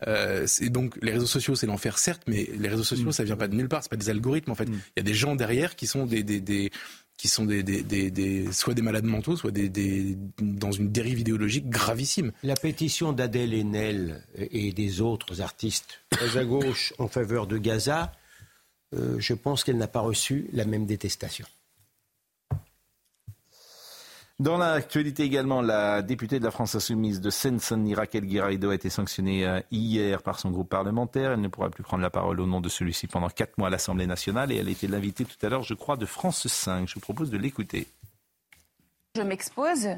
Speaker 8: Euh, c'est donc les réseaux sociaux, c'est l'enfer certes, mais les réseaux sociaux, ça vient pas de nulle part. C'est pas des algorithmes en fait. Il y a des gens derrière qui sont des, des, des qui sont des, des, des, des- soit des malades mentaux, soit des, dans une dérive idéologique gravissime.
Speaker 18: La pétition d'Adèle Haenel et des autres artistes très à gauche en faveur de Gaza, euh, je pense qu'elle n'a pas reçu la même détestation.
Speaker 1: Dans l'actualité également, la députée de la France Insoumise de Seine-Saint-Denis, Raquel a été sanctionnée euh, hier par son groupe parlementaire. Elle ne pourra plus prendre la parole au nom de celui-ci pendant quatre mois à l'Assemblée nationale et elle était l'invitée tout à l'heure, je crois, de France 5. Je vous propose de l'écouter.
Speaker 21: Je m'expose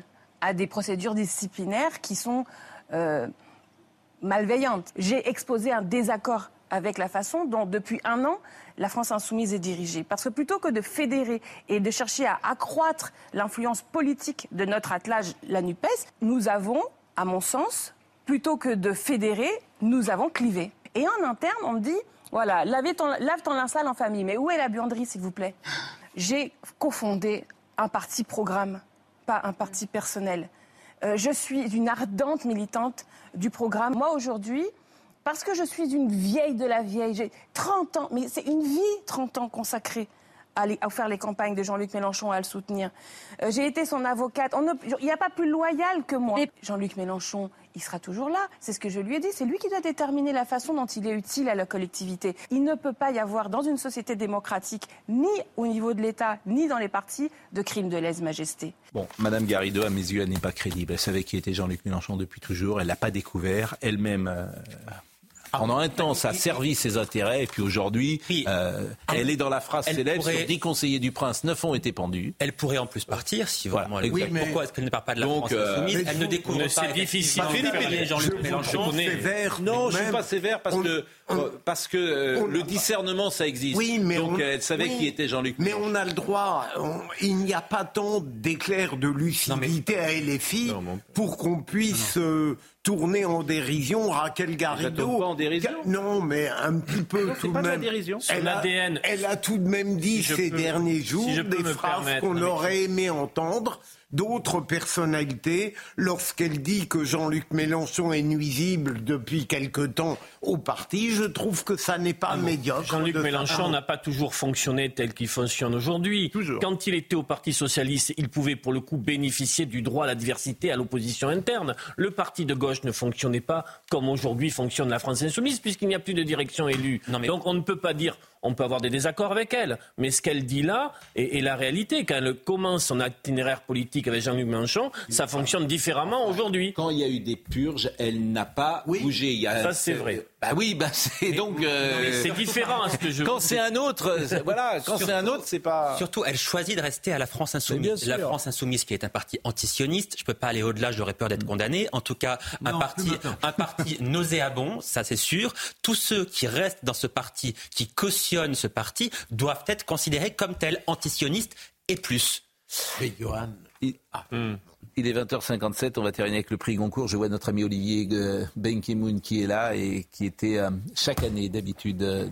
Speaker 21: à des procédures disciplinaires qui sont euh, malveillantes. J'ai exposé un désaccord avec la façon dont, depuis un an, la France insoumise est dirigée. Parce que plutôt que de fédérer et de chercher à accroître l'influence politique de notre attelage, la NUPES, nous avons, à mon sens, plutôt que de fédérer, nous avons clivé. Et en interne, on me dit, voilà, lave ton, lave ton linceul en famille. Mais où est la buanderie, s'il vous plaît? J'ai cofondé un parti programme, pas un parti personnel. Euh, je suis une ardente militante du programme. Moi, aujourd'hui, parce que je suis une vieille de la vieille, j'ai 30 ans, mais c'est une vie, 30 ans consacrée à, les- à faire les campagnes de Jean-Luc Mélenchon, à le soutenir. Euh, j'ai été son avocate. Il n'y a pas plus loyal que moi. Jean-Luc Mélenchon, il sera toujours là. C'est ce que je lui ai dit. C'est lui qui doit déterminer la façon dont il est utile à la collectivité. Il ne peut pas y avoir dans une société démocratique, ni au niveau de l'État, ni dans les partis, de crimes de lèse-majesté.
Speaker 1: Bon, Madame Garrido, à mes yeux, elle n'est pas crédible. Elle savait qui était Jean-Luc Mélenchon depuis toujours. Elle l'a pas découvert. Elle-même, euh, pendant un temps, ça a servi ses intérêts. Et puis aujourd'hui, euh, elle est dans la phrase
Speaker 2: elle
Speaker 1: célèbre
Speaker 2: pourrait-
Speaker 1: sur 10 conseillers du prince, 9 ont été pendus.
Speaker 2: Elle pourrait en plus partir si vraiment elle
Speaker 1: exact.
Speaker 2: voulait. Pourquoi est-ce qu'elle ne part pas de la
Speaker 1: Donc,
Speaker 2: France
Speaker 1: euh,
Speaker 2: insoumise
Speaker 1: mais
Speaker 2: Elle ne
Speaker 1: vous-
Speaker 2: découvre
Speaker 1: mais
Speaker 2: pas
Speaker 1: c'est difficile
Speaker 2: Jean-Luc
Speaker 1: Je
Speaker 2: Mélenchon.
Speaker 1: vous sévère, non, je ne suis pas sévère parce que, euh, parce que euh, le discernement, ça existe.
Speaker 22: Oui, mais
Speaker 1: Donc
Speaker 22: on-
Speaker 1: elle savait
Speaker 22: oui,
Speaker 1: qui était Jean-Luc
Speaker 22: Mais on a le droit. on- il n'y a pas tant d'éclairs de lucidité à LFI pour qu'on puisse tourner en dérision Raquel Garrido.
Speaker 1: pas en dérision?
Speaker 22: Non, mais un petit peu
Speaker 1: Non,
Speaker 22: tout
Speaker 1: pas
Speaker 22: de
Speaker 1: de la
Speaker 22: même.
Speaker 1: dérision.
Speaker 22: Elle a,
Speaker 1: ADN.
Speaker 22: elle a tout de même dit
Speaker 1: Si
Speaker 22: ces
Speaker 1: peux-
Speaker 22: derniers jours
Speaker 1: si
Speaker 22: des phrases qu'on aurait aimé entendre d'autres personnalités lorsqu'elle dit que Jean-Luc Mélenchon est nuisible depuis quelque temps au parti. Je trouve que ça n'est pas médiocre.
Speaker 14: Jean-Luc Mélenchon n'a pas toujours fonctionné tel qu'il fonctionne aujourd'hui. Quand il était au Parti socialiste, il pouvait pour le coup bénéficier du droit à la diversité à l'opposition interne. Le parti de gauche ne fonctionnait pas comme aujourd'hui fonctionne la France insoumise, puisqu'il n'y a plus de direction élue. Donc on ne peut pas dire on peut avoir des désaccords avec elle, mais ce qu'elle dit là est, est la réalité. Quand elle commence son itinéraire politique avec Jean-Luc Mélenchon, ça fonctionne différemment aujourd'hui.
Speaker 1: Quand il y a eu des purges, elle n'a pas bougé. Il y a-
Speaker 14: Ça, c'est vrai.
Speaker 1: Bah oui, bah c'est donc. euh,
Speaker 14: c'est différent, ce que je
Speaker 1: Quand c'est un autre, c'est- voilà. Quand c'est un autre, c'est pas.
Speaker 2: Surtout, elle choisit de rester à la France insoumise. La France insoumise, qui est un parti antisioniste, je peux pas aller au-delà, j'aurais peur d'être condamné. En tout cas, un parti, un parti nauséabond, ça c'est sûr. Tous ceux qui restent dans ce parti, qui cautionnent ce parti, doivent être considérés comme tels antisionistes et plus.
Speaker 18: Mais Johan,
Speaker 1: Il, il est 20h57, on va terminer avec le prix Goncourt. Je vois notre ami Olivier euh, Ben Ki-moon qui est là et qui était euh, chaque année d'habitude euh,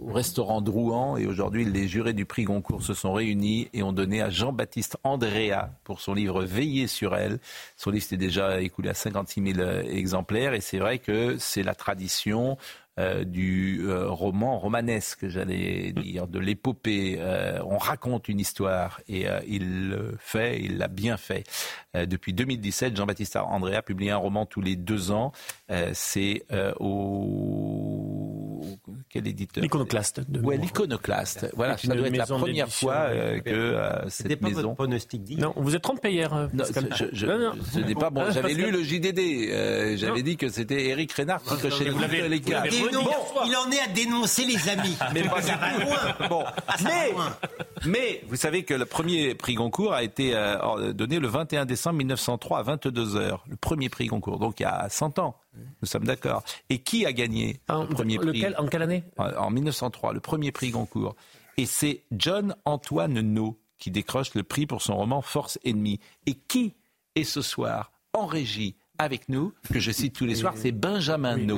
Speaker 1: au restaurant Drouan. Et aujourd'hui, les jurés du prix Goncourt se sont réunis et ont donné à Jean-Baptiste Andrea pour son livre Veiller sur elle. Son livre s'est déjà écoulé à 56 000 euh, exemplaires et c'est vrai que c'est la tradition euh, du euh, roman romanesque, j'allais dire, de l'épopée. Euh, on raconte une histoire et euh, il le fait, il l'a bien fait. Depuis 2017, Jean-Baptiste Andrea publie un roman tous les deux ans. C'est au quel éditeur
Speaker 14: L'iconoclaste.
Speaker 1: Ouais,
Speaker 14: mémoire.
Speaker 1: l'iconoclaste. Voilà, ça doit être la première fois euh, que euh, cette
Speaker 18: pas
Speaker 1: maison.
Speaker 18: votre pronostic dit.
Speaker 14: Non, vous êtes trompé hier. euh,
Speaker 1: Non,
Speaker 14: Pascal.
Speaker 1: je, je-
Speaker 14: Non, non.
Speaker 1: ce n'est pas bon. J'avais lu le JDD. euh, J'avais dit que c'était Éric Renard qui cochait les
Speaker 14: hier soir.
Speaker 22: Il en est à dénoncer les amis.
Speaker 1: mais pas
Speaker 22: ça va loin.
Speaker 1: Bon, mais, mais vous savez que le premier prix Goncourt a été euh, donné le 21 décembre 1903 à 22 heures. Le premier prix Goncourt, donc il y a 100 ans. Nous sommes d'accord. Et qui a gagné le premier prix
Speaker 14: lequel- En quelle année?
Speaker 1: En en 1903, le premier prix Goncourt. Et c'est John Antoine No qui décroche le prix pour son roman Force ennemie. Et qui est ce soir en régie avec nous, que je cite tous les soirs, c'est Benjamin No.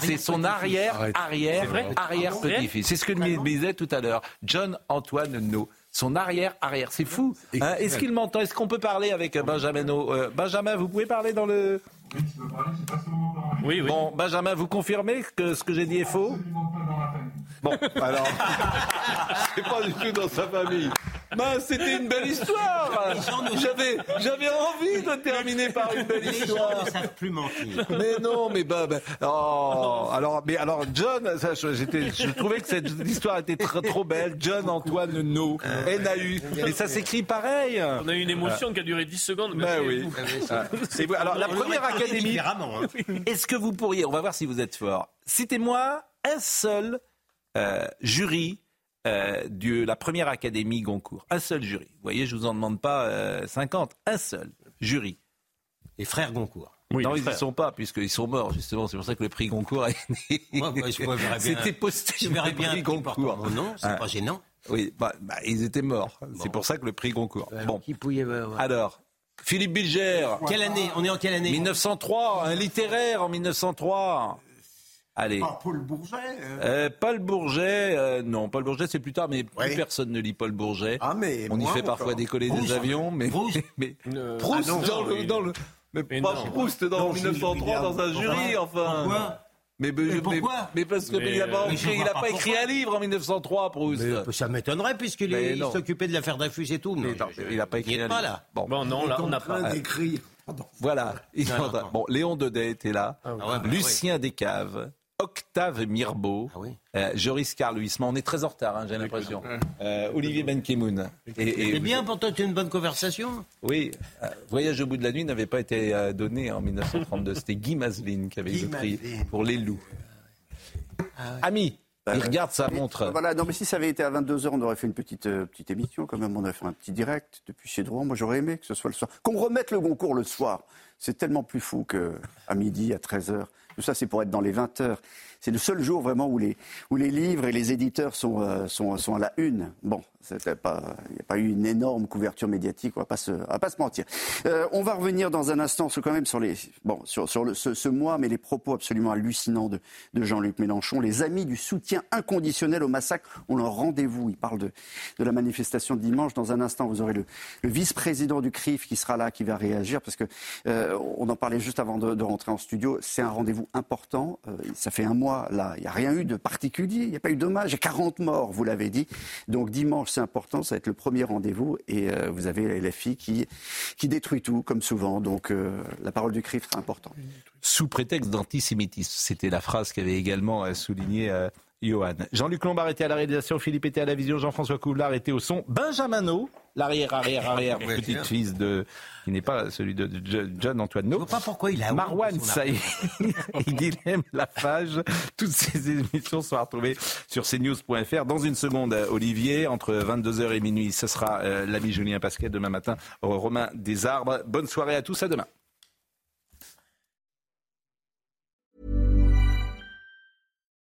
Speaker 1: C'est son arrière, arrière,
Speaker 14: vrai?
Speaker 1: arrière petit-fils. C'est ce que me disait tout à l'heure John Antoine No. Son arrière, arrière. C'est fou. Hein, Est-ce qu'il m'entend? Est-ce qu'on peut parler avec euh, Benjamin No? Euh, Benjamin, vous pouvez parler dans le.
Speaker 14: Oui, oui.
Speaker 1: Bon, Benjamin, vous confirmez que ce que j'ai dit est faux? Bon, alors. c'est pas du tout dans sa famille. Ben, c'était une belle histoire. J'avais, j'avais envie de terminer par une belle
Speaker 22: Les gens
Speaker 1: histoire.
Speaker 22: ne savent plus mentir.
Speaker 1: Mais non, mais bah, bah, oh, alors, mais alors John, ça, j'étais- je trouvais que cette histoire était très, trop belle. John Antoine No, N-A-U, et ça s'écrit pareil.
Speaker 14: On a eu une émotion qui a duré 10 secondes. mais
Speaker 1: Ben oui.
Speaker 14: vous.
Speaker 1: Ah. Et vous- alors la première académie.
Speaker 22: différemment, hein.
Speaker 1: Est-ce que vous pourriez, on va voir si vous êtes fort. Citez-moi un seul euh, jury euh, de la première académie Goncourt. Un seul jury. Vous voyez, je vous en demande pas euh, 50. Un seul jury.
Speaker 18: Les frères Goncourt.
Speaker 14: Oui,
Speaker 1: non, ils n'y
Speaker 14: frères.
Speaker 1: sont pas, puisqu'ils sont morts, justement. C'est pour ça que le prix Goncourt est né.
Speaker 18: Moi, moi, je- verrais bien-
Speaker 1: C'était posté.
Speaker 18: Je verrais bien un
Speaker 1: prix Goncourt.
Speaker 18: mon nom, c'est
Speaker 1: Ah.
Speaker 18: pas gênant.
Speaker 1: Oui, bah, bah, ils étaient morts. C'est pour ça que le prix Goncourt. Bon.
Speaker 18: Qui pouvait, ouais, ouais.
Speaker 1: Alors, Philippe Bilger.
Speaker 18: Quelle année? On est en quelle année?
Speaker 1: 1903, un littéraire en 1903. Allez.
Speaker 22: Pas Paul Bourget. euh.
Speaker 1: Euh, Paul Bourget, euh, non, Paul Bourget c'est plus tard, mais plus personne ne lit Paul Bourget.
Speaker 22: Ah, mais
Speaker 1: On y fait parfois
Speaker 22: encore.
Speaker 1: décoller des avions, mais,
Speaker 22: Proust.
Speaker 1: mais,
Speaker 14: Euh,
Speaker 1: Proust
Speaker 22: ah non,
Speaker 1: dans,
Speaker 22: non,
Speaker 1: le, dans le- mais
Speaker 14: Mais
Speaker 1: pas
Speaker 14: non.
Speaker 1: Proust dans
Speaker 22: Non,
Speaker 1: 1903 dans un jury, enfin.
Speaker 22: Pourquoi?
Speaker 1: Mais, mais, mais-
Speaker 22: pourquoi?
Speaker 1: mais parce que il a pas, écrit-
Speaker 18: je vois
Speaker 1: il a
Speaker 18: pas
Speaker 1: pas écrit
Speaker 18: pourquoi.
Speaker 1: un livre en 1903, Proust.
Speaker 18: Mais, ça m'étonnerait puisqu'il s'occupait de l'affaire Dreyfus et tout.
Speaker 1: Mais
Speaker 18: Mais
Speaker 1: non,
Speaker 18: je-
Speaker 1: il n'a pas écrit un
Speaker 18: pas
Speaker 1: livre.
Speaker 18: là.
Speaker 1: Bon,
Speaker 14: Bon, non, là, on n'a pas.
Speaker 22: d'écrire. Pardon.
Speaker 1: voilà.
Speaker 18: Non, non.
Speaker 1: Bon, Léon Daudet était là,
Speaker 18: Ah ouais, bah
Speaker 1: Lucien Descaves, Octave Mirbeau,
Speaker 18: Ah oui.
Speaker 1: euh, Joris Carl Huysmans. On est très en retard, hein, j'ai l'impression. Euh, Olivier Benkemoun.
Speaker 18: C'est bien pour toi, tu as une bonne conversation.
Speaker 1: Oui, euh, Voyage au bout de la nuit n'avait pas été donné en 1932. C'était Guy Mazeline qui avait eu
Speaker 22: Guy
Speaker 1: le prix pour les loups. Ami, il regarde sa montre.
Speaker 23: Voilà, non, mais si ça avait été à 22h, on aurait fait une petite, euh, petite émission quand même. On aurait fait un petit direct depuis chez Drouan. Moi, j'aurais aimé que ce soit le soir. Qu'on remette le Goncourt le soir. C'est tellement plus fou qu'à midi, à 13h. Tout ça, c'est pour être dans les 20h. c'est le seul jour vraiment où les, où les livres et les éditeurs sont, sont, sont à la une. Bon, il n'y a pas eu une énorme couverture médiatique, on va pas se, pas se mentir. Euh, on va revenir dans un instant quand même sur, les, bon, sur, sur le, ce, mois, mais les propos absolument hallucinants de, de Jean-Luc Mélenchon. Les amis du soutien inconditionnel au massacre ont leur rendez-vous. Il parle de, de la manifestation de dimanche. Dans un instant, vous aurez le, le vice-président du CRIF qui sera là, qui va réagir, parce que euh, on en parlait juste avant de, de rentrer en studio. C'est un rendez-vous important. Euh, ça fait un mois, là, il n'y a rien eu de particulier. Il n'y a pas eu d'hommage. Il y a 40 morts, vous l'avez dit. Donc dimanche, c'est important. Ça va être le premier rendez-vous. Et euh, vous avez la LFI qui, qui détruit tout, comme souvent. Donc euh, la parole du CRIF sera importante.
Speaker 1: Sous prétexte d'antisémitisme. C'était la phrase qu'avait également euh, souligné Johan. Jean-Luc Lombard était à la réalisation, Philippe était à la vision, Jean-François Couvlar était au son, Benjamin l'arrière, arrière, arrière, petit-fils de, qui n'est pas celui de John Antoine No.
Speaker 24: Je vois pas pourquoi il a
Speaker 1: Marwan Saïd et Guilhem Lafage. Toutes ces émissions sont retrouvées sur cnews.fr. Dans une seconde, Olivier, entre 22h et minuit, ce sera euh, l'ami Julien Pasquet. Demain matin, Romain Desarbres. Bonne soirée à tous, à demain.